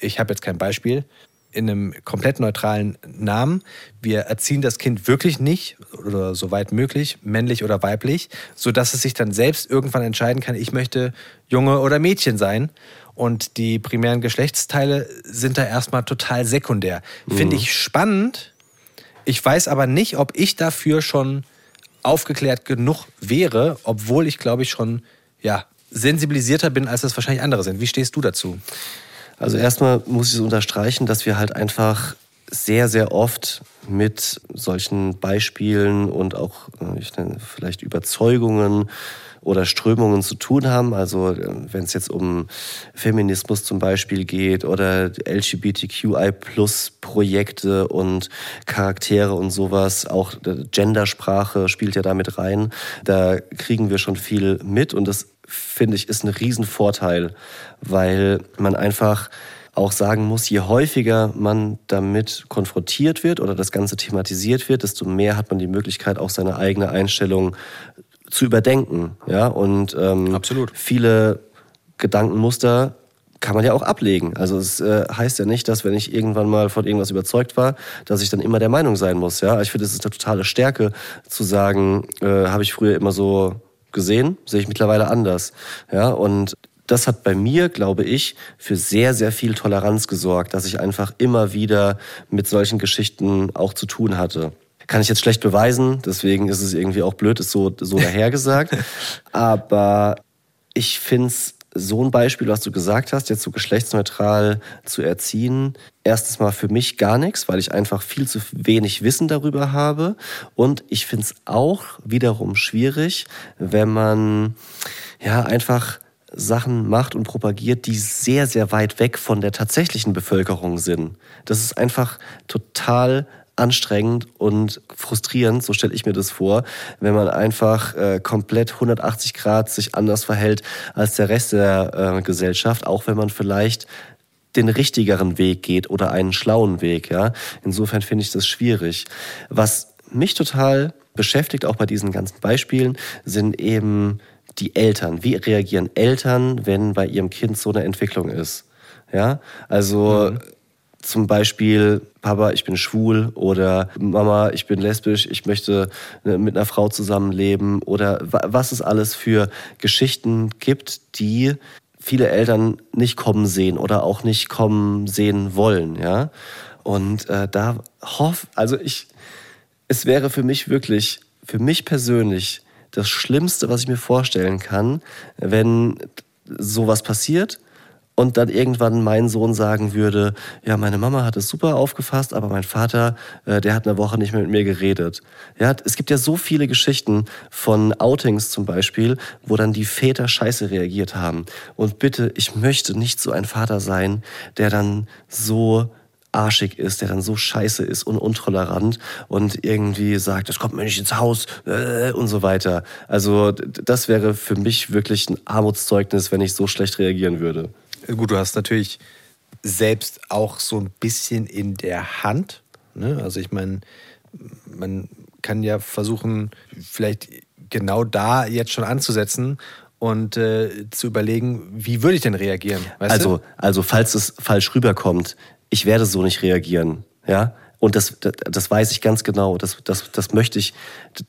ich habe jetzt kein Beispiel, in einem komplett neutralen Namen. Wir erziehen das Kind wirklich nicht oder soweit möglich, männlich oder weiblich, sodass es sich dann selbst irgendwann entscheiden kann, ich möchte Junge oder Mädchen sein. Und die primären Geschlechtsteile sind da erstmal total sekundär. Finde ich spannend. Ich weiß aber nicht, ob ich dafür schon aufgeklärt genug wäre, obwohl ich, glaube ich, schon ja, sensibilisierter bin, als das wahrscheinlich andere sind. Wie stehst du dazu? Also erstmal muss ich es unterstreichen, dass wir halt einfach sehr, sehr oft mit solchen Beispielen und auch äh, ich nenne, vielleicht Überzeugungen oder Strömungen zu tun haben. Also wenn es jetzt um Feminismus zum Beispiel geht oder LGBTQI-Plus-Projekte und Charaktere und sowas, auch Gendersprache spielt ja damit rein. Da kriegen wir schon viel mit und das finde ich ist ein Riesenvorteil, weil man einfach auch sagen muss, je häufiger man damit konfrontiert wird oder das Ganze thematisiert wird, desto mehr hat man die Möglichkeit, auch seine eigene Einstellung zu überdenken. Ja? Und ähm, Absolut. viele Gedankenmuster kann man ja auch ablegen. Also es äh, heißt ja nicht, dass wenn ich irgendwann mal von irgendwas überzeugt war, dass ich dann immer der Meinung sein muss. Ja, ich finde, es ist eine totale Stärke zu sagen, äh, habe ich früher immer so gesehen, sehe ich mittlerweile anders. Ja, und das hat bei mir, glaube ich, für sehr, sehr viel Toleranz gesorgt, dass ich einfach immer wieder mit solchen Geschichten auch zu tun hatte. Kann ich jetzt schlecht beweisen, deswegen ist es irgendwie auch blöd, ist so, so dahergesagt. *laughs* Aber ich finde es so ein Beispiel, was du gesagt hast, jetzt so geschlechtsneutral zu erziehen, erstens mal für mich gar nichts, weil ich einfach viel zu wenig Wissen darüber habe. Und ich finde es auch wiederum schwierig, wenn man ja einfach Sachen macht und propagiert, die sehr, sehr weit weg von der tatsächlichen Bevölkerung sind. Das ist einfach total anstrengend und frustrierend, so stelle ich mir das vor, wenn man einfach äh, komplett 180 Grad sich anders verhält als der Rest der äh, Gesellschaft, auch wenn man vielleicht den richtigeren Weg geht oder einen schlauen Weg. Ja? Insofern finde ich das schwierig. Was mich total beschäftigt, auch bei diesen ganzen Beispielen, sind eben die Eltern. Wie reagieren Eltern, wenn bei ihrem Kind so eine Entwicklung ist? Ja, also mhm. Zum Beispiel, Papa, ich bin schwul oder Mama, ich bin lesbisch, ich möchte äh, mit einer Frau zusammenleben oder was es alles für Geschichten gibt, die viele Eltern nicht kommen sehen oder auch nicht kommen sehen wollen, ja. Und äh, da hoff, also ich, es wäre für mich wirklich, für mich persönlich das Schlimmste, was ich mir vorstellen kann, wenn sowas passiert und dann irgendwann mein Sohn sagen würde, ja, meine Mama hat es super aufgefasst, aber mein Vater, äh, der hat eine Woche nicht mehr mit mir geredet. Ja, es gibt ja so viele Geschichten von Outings zum Beispiel, wo dann die Väter scheiße reagiert haben. Und bitte, ich möchte nicht so ein Vater sein, der dann so arschig ist, der dann so scheiße ist und untolerant und irgendwie sagt, es kommt mir nicht ins Haus äh, und so weiter. Also das wäre für mich wirklich ein Armutszeugnis, wenn ich so schlecht reagieren würde. Gut, du hast natürlich selbst auch so ein bisschen in der Hand. Ne? Also ich meine, man kann ja versuchen, vielleicht genau da jetzt schon anzusetzen und äh, zu überlegen, wie würde ich denn reagieren? also, du? also falls es falsch rüberkommt, ich werde so nicht reagieren. Ja, und das, das, das weiß ich ganz genau. Das, das, das möchte ich,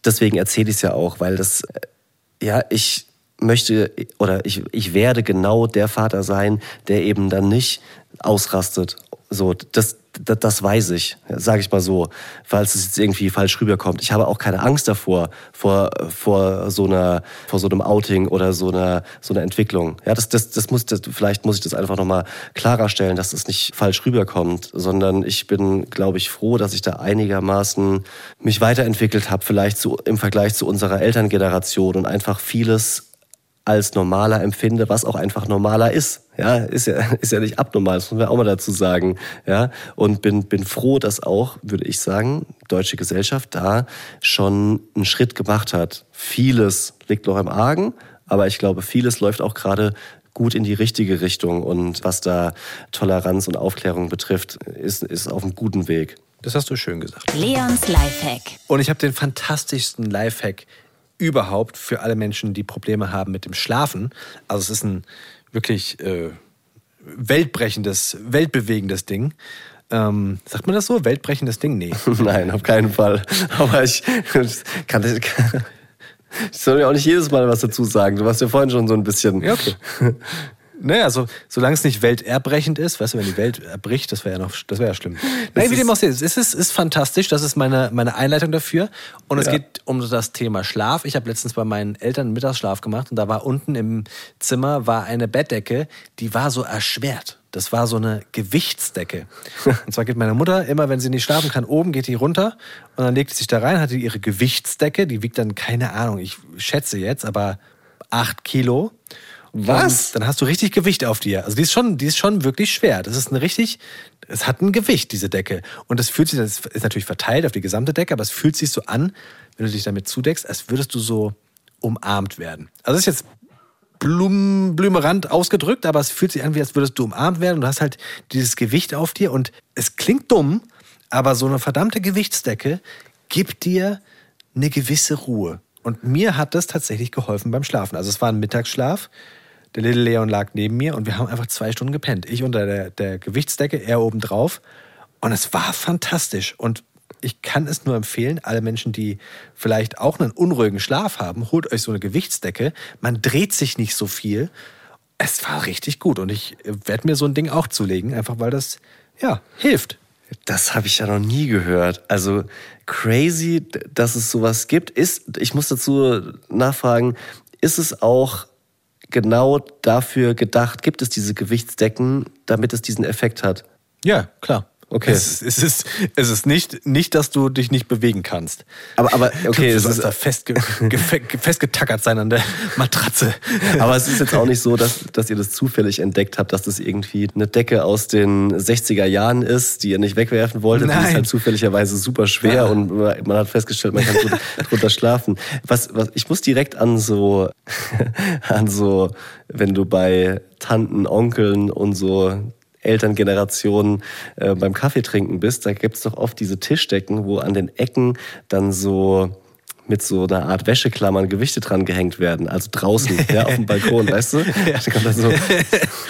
deswegen erzähle ich es ja auch, weil das, äh, ja, ich möchte oder ich, ich werde genau der Vater sein, der eben dann nicht ausrastet. So, das, das, das weiß ich, sage ich mal so, falls es jetzt irgendwie falsch rüberkommt. Ich habe auch keine Angst davor, vor, vor, so, einer, vor so einem Outing oder so einer, so einer Entwicklung. Ja, das, das, das muss, das, vielleicht muss ich das einfach nochmal klarer stellen, dass es nicht falsch rüberkommt, sondern ich bin, glaube ich, froh, dass ich da einigermaßen mich weiterentwickelt habe, vielleicht zu, im Vergleich zu unserer Elterngeneration und einfach vieles als normaler empfinde, was auch einfach normaler ist. Ja, ist ja, *laughs* ist ja nicht abnormal, das muss man auch mal dazu sagen. Ja, und bin, bin froh, dass auch, würde ich sagen, deutsche Gesellschaft da schon einen Schritt gemacht hat. Vieles liegt noch im Argen, aber ich glaube, vieles läuft auch gerade gut in die richtige Richtung. Und was da Toleranz und Aufklärung betrifft, ist, ist auf einem guten Weg. Das hast du schön gesagt. Leons Lifehack. Und ich habe den fantastischsten Lifehack überhaupt für alle Menschen, die Probleme haben mit dem Schlafen. Also es ist ein wirklich äh, weltbrechendes, weltbewegendes Ding. Ähm, sagt man das so? Weltbrechendes Ding? Nee. *laughs* Nein, auf keinen Fall. Aber ich kann, ich soll ja auch nicht jedes Mal was dazu sagen. Du warst ja vorhin schon so ein bisschen. Ja, okay. *laughs* Naja, also, solange es nicht welterbrechend ist, weißt du, wenn die Welt erbricht, das wäre ja noch, das wäre ja schlimm. Nein, wie dem auch sei, es ist, ist fantastisch, das ist meine, meine Einleitung dafür. Und es ja. geht um das Thema Schlaf. Ich habe letztens bei meinen Eltern einen Mittagsschlaf gemacht und da war unten im Zimmer war eine Bettdecke, die war so erschwert. Das war so eine Gewichtsdecke. *laughs* Und zwar geht meine Mutter immer, wenn sie nicht schlafen kann, oben geht die runter und dann legt sie sich da rein, hat die ihre Gewichtsdecke, die wiegt dann, keine Ahnung, ich schätze jetzt, aber acht Kilo. Was? Und dann hast du richtig Gewicht auf dir. Also die ist schon, die ist schon wirklich schwer. Das ist eine richtig, es hat ein Gewicht, diese Decke. Und das fühlt sich, das ist natürlich verteilt auf die gesamte Decke, aber es fühlt sich so an, wenn du dich damit zudeckst, als würdest du so umarmt werden. Also das ist jetzt Blum, Blümerand ausgedrückt, aber es fühlt sich an, wie als würdest du umarmt werden und du hast halt dieses Gewicht auf dir und es klingt dumm, aber so eine verdammte Gewichtsdecke gibt dir eine gewisse Ruhe. Und mir hat das tatsächlich geholfen beim Schlafen. Also es war ein Mittagsschlaf. Der little Leon lag neben mir und wir haben einfach zwei Stunden gepennt. Ich unter der, der Gewichtsdecke, er oben drauf. Und es war fantastisch. Und ich kann es nur empfehlen, alle Menschen, die vielleicht auch einen unruhigen Schlaf haben, holt euch so eine Gewichtsdecke. Man dreht sich nicht so viel. Es war richtig gut und ich werde mir so ein Ding auch zulegen, einfach weil das ja hilft. Das habe ich ja noch nie gehört. Also crazy, dass es sowas gibt. Ist, ich muss dazu nachfragen, ist es auch genau dafür gedacht, gibt es diese Gewichtsdecken, damit es diesen Effekt hat? Ja, klar. Okay. Es, es, ist, es ist nicht, nicht, dass du dich nicht bewegen kannst. Aber, aber okay, du es ist, da festge festgetackert sein an der Matratze. aber es ist jetzt auch nicht so, dass, dass ihr das zufällig entdeckt habt, dass das irgendwie eine Decke aus den 60er Jahren ist, die ihr nicht wegwerfen wolltet. Die ist Nein. halt zufälligerweise super schwer Ja. und man hat festgestellt, man kann drunter, drunter schlafen. Was, was, ich muss direkt an so, *laughs* an so, wenn du bei Tanten, Onkeln und so Elterngenerationen äh, beim Kaffeetrinken bist, da gibt's doch oft diese Tischdecken, wo an den Ecken dann so mit so einer Art Wäscheklammern Gewichte dran gehängt werden, also draußen, ja, auf dem Balkon, weißt du? *laughs* Da kommt dann so,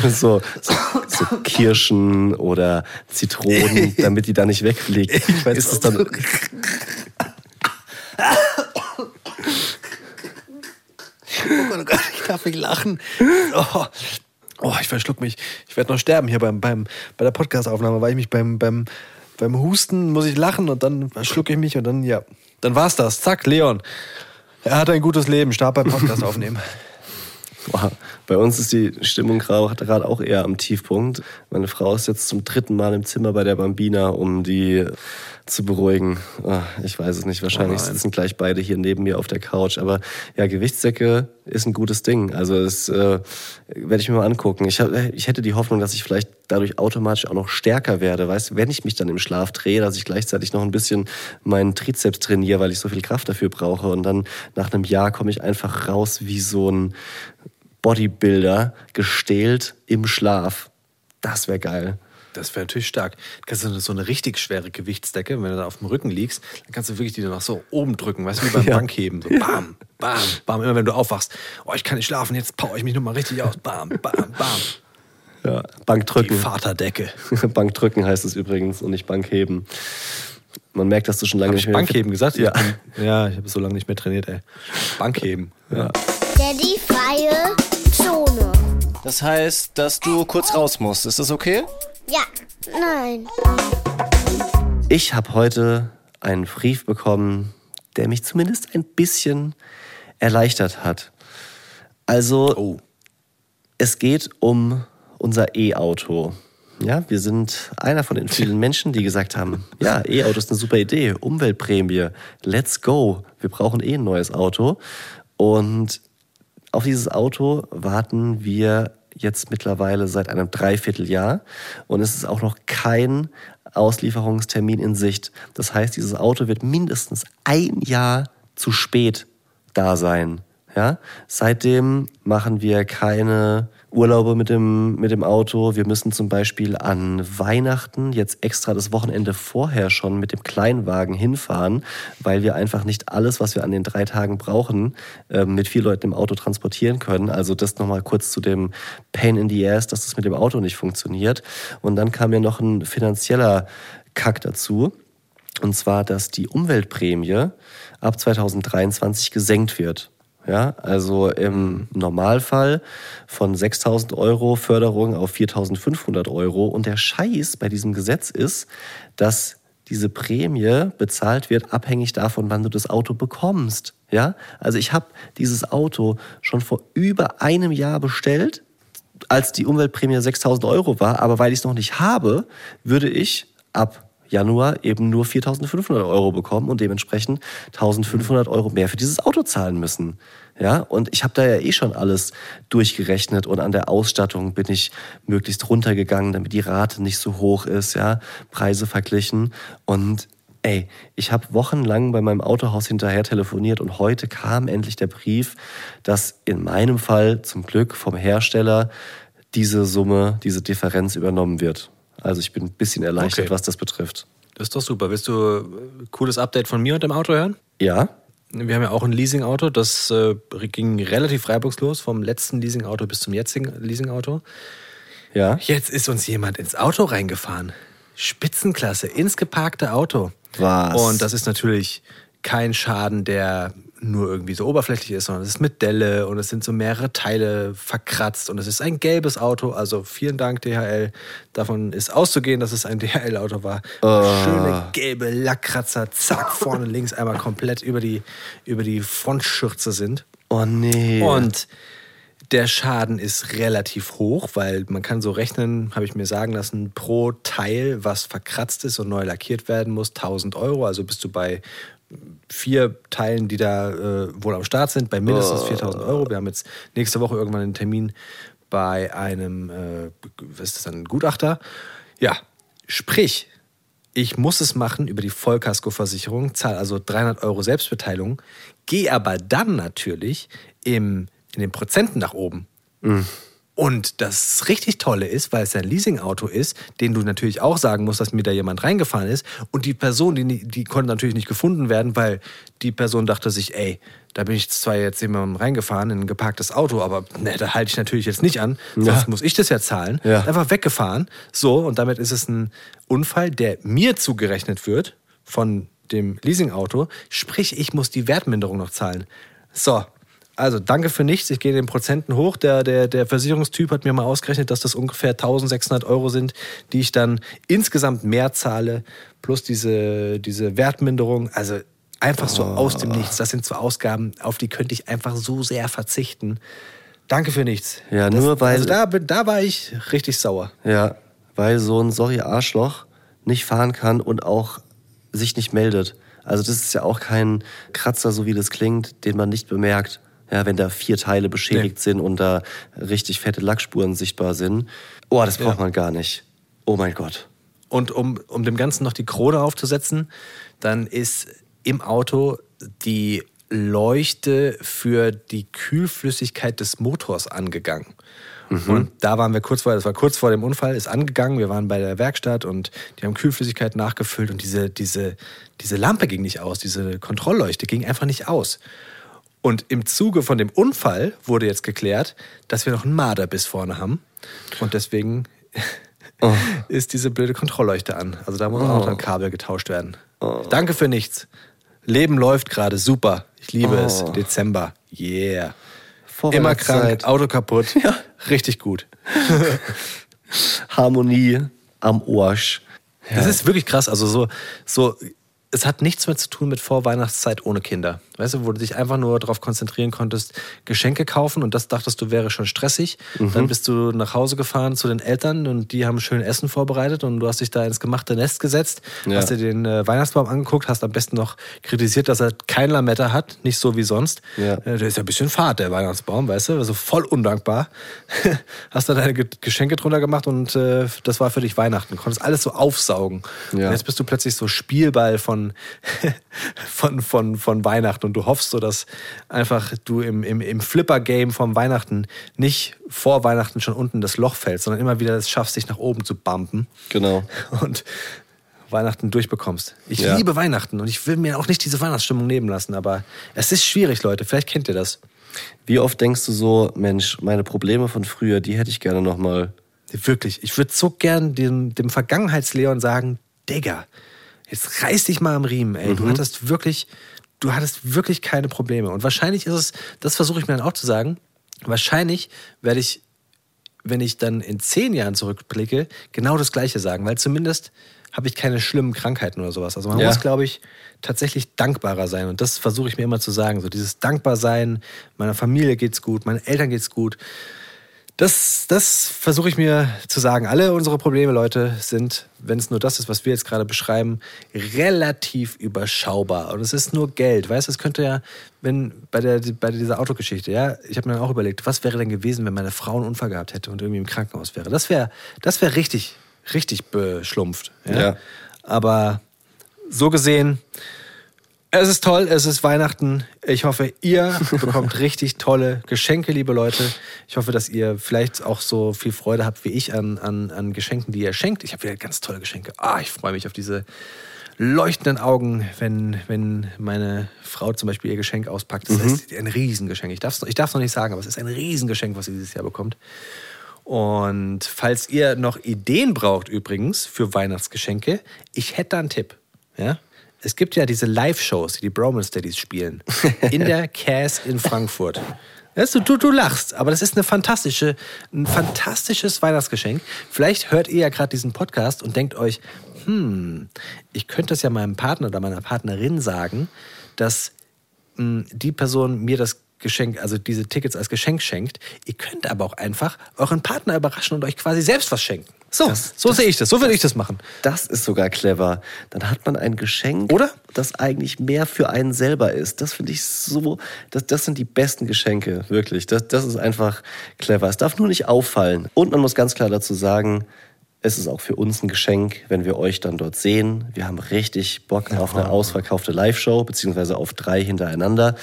so, so, so Kirschen oder Zitronen, *laughs* damit die da nicht wegfliegen. Ich weiß ist es auch dann, *laughs* Oh Gott, oh Gott, ich darf nicht lachen. Oh, oh ich verschluck mich. Ich werde noch sterben hier beim, beim, bei der Podcastaufnahme, weil ich mich beim, beim, beim Husten muss ich lachen und dann verschlucke ich mich und dann, ja, dann war's das. Zack, Leon. Er hat ein gutes Leben, starb beim Podcast aufnehmen. *laughs* bei uns ist die Stimmung gerade auch eher am Tiefpunkt. Meine Frau ist jetzt zum dritten Mal im Zimmer bei der Bambina, um die zu beruhigen. Ah, Ich weiß es nicht. Wahrscheinlich Oh sitzen gleich beide hier neben mir auf der Couch. Aber ja, Gewichtssäcke ist ein gutes Ding. Also das äh, werde ich mir mal angucken. Ich, hab, ich hätte die Hoffnung, dass ich vielleicht dadurch automatisch auch noch stärker werde. Weißt du, wenn ich mich dann im Schlaf drehe, dass ich gleichzeitig noch ein bisschen meinen Trizeps trainiere, weil ich so viel Kraft dafür brauche. Und dann nach einem Jahr komme ich einfach raus wie so ein Bodybuilder gestählt im Schlaf. Das wäre geil. Das wäre natürlich stark. Du kannst so eine, so eine richtig schwere Gewichtsdecke, wenn du da auf dem Rücken liegst, dann kannst du wirklich die dann noch so oben drücken, weißt du, wie beim *laughs* Ja. Bankheben. So bam, bam, bam. Immer wenn du aufwachst, oh, ich kann nicht schlafen, jetzt power ich mich nochmal richtig aus. Bam, bam, bam. *laughs* Ja, Die Bankdrücken. Vaterdecke. *laughs* Bankdrücken heißt es übrigens und nicht Bankheben. Man merkt, dass du schon lange Habe nicht ich mehr Bankheben gesagt? Ja. Ich bin, ja, ich habe so lange nicht mehr trainiert, ey. Bankheben. Ja. Daddy freie. Das heißt, dass du kurz raus musst. Ist das okay? Ja, nein. Ich habe heute einen Brief bekommen, der mich zumindest ein bisschen erleichtert hat. Also, Oh. es geht um unser E-Auto. Ja, wir sind einer von den vielen Menschen, die gesagt haben, ja, E-Auto ist eine super Idee, Umweltprämie, let's go, wir brauchen eh ein neues Auto. Und auf dieses Auto warten wir jetzt mittlerweile seit einem Dreivierteljahr und es ist auch noch kein Auslieferungstermin in Sicht. Das heißt, dieses Auto wird mindestens ein Jahr zu spät da sein. Ja? Seitdem machen wir keine Urlaube mit dem, mit dem Auto. Wir müssen zum Beispiel an Weihnachten jetzt extra das Wochenende vorher schon mit dem Kleinwagen hinfahren, weil wir einfach nicht alles, was wir an den drei Tagen brauchen, ähm, mit vier Leuten im Auto transportieren können. Also das nochmal kurz zu dem Pain in the Ass, dass das mit dem Auto nicht funktioniert. Und dann kam ja noch ein finanzieller Kack dazu. Und zwar, dass die Umweltprämie ab 2023 gesenkt wird. Ja, also im Normalfall von 6.000 Euro Förderung auf 4.500 Euro. Und der Scheiß bei diesem Gesetz ist, dass diese Prämie bezahlt wird, abhängig davon, wann du das Auto bekommst. Ja, also ich habe dieses Auto schon vor über einem Jahr bestellt, als die Umweltprämie 6000 Euro war. Aber weil ich es noch nicht habe, würde ich ab Januar eben nur 4.500 Euro bekommen und dementsprechend 1.500 Euro mehr für dieses Auto zahlen müssen. Ja, und ich habe da ja eh schon alles durchgerechnet und an der Ausstattung bin ich möglichst runtergegangen, damit die Rate nicht so hoch ist, ja, Preise verglichen und ey, ich habe wochenlang bei meinem Autohaus hinterher telefoniert und heute kam endlich der Brief, dass in meinem Fall zum Glück vom Hersteller diese Summe, diese Differenz übernommen wird. Also ich bin ein bisschen erleichtert, Okay. was das betrifft. Das ist doch super. Willst du ein cooles Update von mir und dem Auto hören? Ja, Wir haben ja auch ein Leasingauto, das äh, ging relativ reibungslos vom letzten Leasingauto bis zum jetzigen Leasingauto. ja. Jetzt ist uns jemand ins Auto reingefahren. Spitzenklasse, ins geparkte Auto. Was? Und das ist natürlich kein Schaden, der nur irgendwie so oberflächlich ist, sondern es ist mit Delle und es sind so mehrere Teile verkratzt und es ist ein gelbes Auto. Also vielen Dank DHL. Davon ist auszugehen, dass es ein *laughs* DHL-Auto war. Schöne gelbe Lackkratzer, zack, vorne links einmal komplett über die, über die Frontschürze sind. Oh nee. Und der Schaden ist relativ hoch, weil man kann so rechnen, habe ich mir sagen lassen, pro Teil, was verkratzt ist und neu lackiert werden muss, 1000 Euro. Also bist du bei vier Teilen, die da äh, wohl am Start sind, bei mindestens 4000 Euro. Wir haben jetzt nächste Woche irgendwann einen Termin bei einem, äh, was ist das dann, Gutachter. Ja, sprich, ich muss es machen über die Vollkaskoversicherung, zahle also 300 Euro Selbstbeteiligung, gehe aber dann natürlich im, in den Prozenten nach oben. Und das richtig Tolle ist, weil es ein Leasingauto ist, den du natürlich auch sagen musst, dass mir da jemand reingefahren ist. Und die Person, die, die konnte natürlich nicht gefunden werden, weil die Person dachte sich, ey, da bin ich zwar jetzt jemandem reingefahren in ein geparktes Auto, aber ne, da halte ich natürlich jetzt nicht an, sonst muss ich das ja zahlen. Ja. Einfach weggefahren. So, und damit ist es ein Unfall, der mir zugerechnet wird von dem Leasingauto. Sprich, ich muss die Wertminderung noch zahlen. So, also danke für nichts. Ich gehe den Prozenten hoch. Der, der, der Versicherungstyp hat mir mal ausgerechnet, dass das ungefähr 1600 Euro sind, die ich dann insgesamt mehr zahle, plus diese, diese Wertminderung. Also einfach so aus dem Nichts. Das sind so Ausgaben, auf die könnte ich einfach so sehr verzichten. Danke für nichts. Ja, das, nur weil- Also da, da war ich richtig sauer. Ja, weil so ein sorry Arschloch nicht fahren kann und auch sich nicht meldet. Also das ist ja auch kein Kratzer, so wie das klingt, den man nicht bemerkt. Ja, wenn da vier Teile beschädigt Nee. sind und da richtig fette Lackspuren sichtbar sind. Oh, das braucht Ja. man gar nicht. Oh mein Gott. Und um, um dem Ganzen noch die Krone aufzusetzen, dann ist im Auto die Leuchte für die Kühlflüssigkeit des Motors angegangen. Und da waren wir kurz vor, das war kurz vor dem Unfall, ist angegangen. Wir waren bei der Werkstatt und die haben Kühlflüssigkeit nachgefüllt und diese, diese, diese Lampe ging nicht aus, diese Kontrollleuchte ging einfach nicht aus. Und im Zuge von dem Unfall wurde jetzt geklärt, dass wir noch einen Marderbiss vorne haben. Und deswegen *laughs* ist diese blöde Kontrollleuchte an. Also da muss auch dann Kabel getauscht werden. Danke für nichts. Leben läuft gerade super. Ich liebe es. Dezember. Yeah. Immer krank, Vorweihnachtszeit. Auto kaputt. Richtig gut. *laughs* Harmonie am Arsch. Das ist wirklich krass. Also so, so, es hat nichts mehr zu tun mit Vorweihnachtszeit ohne Kinder. Weißt du, wo du dich einfach nur darauf konzentrieren konntest, Geschenke kaufen und das dachtest du wäre schon stressig. Dann bist du nach Hause gefahren zu den Eltern und die haben schön Essen vorbereitet und du hast dich da ins gemachte Nest gesetzt, Ja. hast dir den äh, Weihnachtsbaum angeguckt, hast am besten noch kritisiert, dass er kein Lametta hat, nicht so wie sonst. Ja. Äh, Der ist ja ein bisschen fad, der Weihnachtsbaum, weißt du, also voll undankbar. *laughs* hast da deine Ge- Geschenke drunter gemacht und äh, das war für dich Weihnachten. Konntest alles so aufsaugen. Ja. Und jetzt bist du plötzlich so Spielball von, *laughs* von, von, von Weihnachten und du hoffst so, dass einfach du im, im, im Flipper-Game vom Weihnachten nicht vor Weihnachten schon unten das Loch fällst, sondern immer wieder es schaffst, dich nach oben zu bumpen Genau. und Weihnachten durchbekommst. Ich Ja. liebe Weihnachten und ich will mir auch nicht diese Weihnachtsstimmung nehmen lassen, aber es ist schwierig, Leute. Vielleicht kennt ihr das. Wie oft denkst du so, Mensch, meine Probleme von früher, die hätte ich gerne nochmal. Wirklich. Ich würde so gern dem, dem Vergangenheitsleon sagen, Digga, jetzt reiß dich mal am Riemen, ey. Du hattest wirklich, du hattest wirklich keine Probleme. Und wahrscheinlich ist es, das versuche ich mir dann auch zu sagen, wahrscheinlich werde ich, wenn ich dann in zehn Jahren zurückblicke, genau das Gleiche sagen, weil zumindest habe ich keine schlimmen Krankheiten oder sowas. Also man Ja. muss, glaube ich, tatsächlich dankbarer sein. Und das versuche ich mir immer zu sagen. So dieses Dankbarsein, meiner Familie geht's gut, meinen Eltern geht's gut. Das, das versuche ich mir zu sagen. Alle unsere Probleme, Leute, sind, wenn es nur das ist, was wir jetzt gerade beschreiben, relativ überschaubar. Und es ist nur Geld. Weißt du, es könnte ja, wenn bei, der, bei dieser Autogeschichte, ja, ich habe mir dann auch überlegt, was wäre denn gewesen, wenn meine Frau einen Unfall gehabt hätte und irgendwie im Krankenhaus wäre. Das wäre das wär richtig, richtig beschlumpft. Ja? Ja. Aber so gesehen, es ist toll, es ist Weihnachten. Ich hoffe, ihr *laughs* bekommt richtig tolle Geschenke, liebe Leute. Ich hoffe, dass ihr vielleicht auch so viel Freude habt wie ich an, an, an Geschenken, die ihr schenkt. Ich habe wieder ganz tolle Geschenke. Ah, ich freue mich auf diese leuchtenden Augen, wenn, wenn meine Frau zum Beispiel ihr Geschenk auspackt. Das ist ein Riesengeschenk. Ich darf es ich darf's noch nicht sagen, aber es ist ein Riesengeschenk, was sie dieses Jahr bekommt. Und falls ihr noch Ideen braucht übrigens für Weihnachtsgeschenke, ich hätte da einen Tipp. Ja? Es gibt ja diese Live-Shows, die die Bromance Daddies spielen, in der *laughs* Cass in Frankfurt. Du, du, du lachst, aber das ist eine fantastische, ein fantastisches Weihnachtsgeschenk. Vielleicht hört ihr ja gerade diesen Podcast und denkt euch, hm, ich könnte das ja meinem Partner oder meiner Partnerin sagen, dass mh, die Person mir das Geschenk, also diese Tickets als Geschenk schenkt. Ihr könnt aber auch einfach euren Partner überraschen und euch quasi selbst was schenken. So, Das- so das- sehe ich das. So würde ich das machen. Das ist sogar clever. Dann hat man ein Geschenk, Oder? das eigentlich mehr für einen selber ist. Das finde ich so, das, das sind die besten Geschenke, wirklich. Das, das ist einfach clever. Es darf nur nicht auffallen. Und man muss ganz klar dazu sagen, es ist auch für uns ein Geschenk, wenn wir euch dann dort sehen. Wir haben richtig Bock auf eine ausverkaufte Live-Show, beziehungsweise auf drei hintereinander.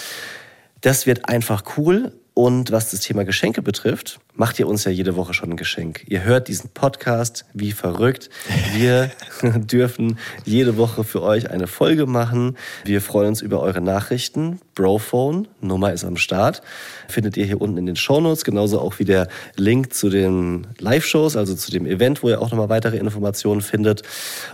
Das wird einfach cool. Und was das Thema Geschenke betrifft, macht ihr uns ja jede Woche schon ein Geschenk. Ihr hört diesen Podcast wie verrückt. Wir *laughs* dürfen jede Woche für euch eine Folge machen. Wir freuen uns über eure Nachrichten. Brophone, Nummer ist am Start. Findet ihr hier unten in den Shownotes, genauso auch wie der Link zu den Live-Shows, also zu dem Event, wo ihr auch nochmal weitere Informationen findet.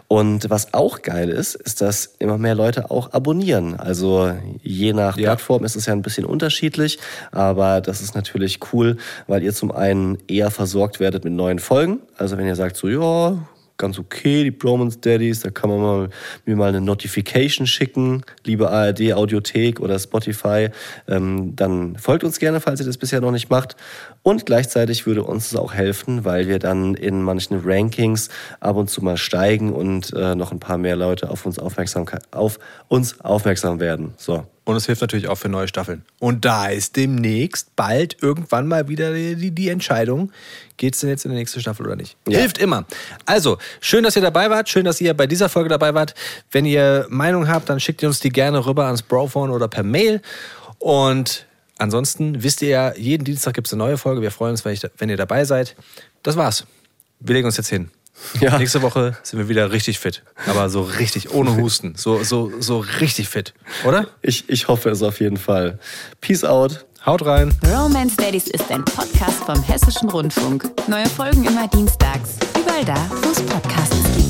Und was auch geil ist, ist, dass immer mehr Leute auch abonnieren. Also je nach Ja. Plattform ist es ja ein bisschen unterschiedlich, aber das ist natürlich cool, weil ihr zum einen eher versorgt werdet mit neuen Folgen. Also wenn ihr sagt so, ja, ganz okay, die Bromance Daddies, da kann man mal, mir mal eine Notification schicken, liebe ARD, Audiothek oder Spotify, ähm, dann folgt uns gerne, falls ihr das bisher noch nicht macht. Und gleichzeitig würde uns es auch helfen, weil wir dann in manchen Rankings ab und zu mal steigen und äh, noch ein paar mehr Leute auf uns aufmerksam, auf uns aufmerksam werden. So. Und es hilft natürlich auch für neue Staffeln. Und da ist demnächst bald irgendwann mal wieder die, die, Entscheidung, geht es denn jetzt in die nächste Staffel oder nicht? Ja. Hilft immer. Also, schön, dass ihr dabei wart. Schön, dass ihr bei dieser Folge dabei wart. Wenn ihr Meinung habt, dann schickt ihr uns die gerne rüber ans Brophone oder per Mail. Und ansonsten wisst ihr ja, jeden Dienstag gibt es eine neue Folge. Wir freuen uns, wenn, ich, wenn ihr dabei seid. Das war's. Wir legen uns jetzt hin. *laughs* Ja. Nächste Woche sind wir wieder richtig fit. Aber so richtig, ohne Husten. So, so, so richtig fit. Oder? Ich, ich hoffe es auf jeden Fall. Peace out. Haut rein. Romance Daddies ist ein Podcast vom Hessischen Rundfunk. Neue Folgen immer dienstags. Überall da, wo es Podcasts gibt.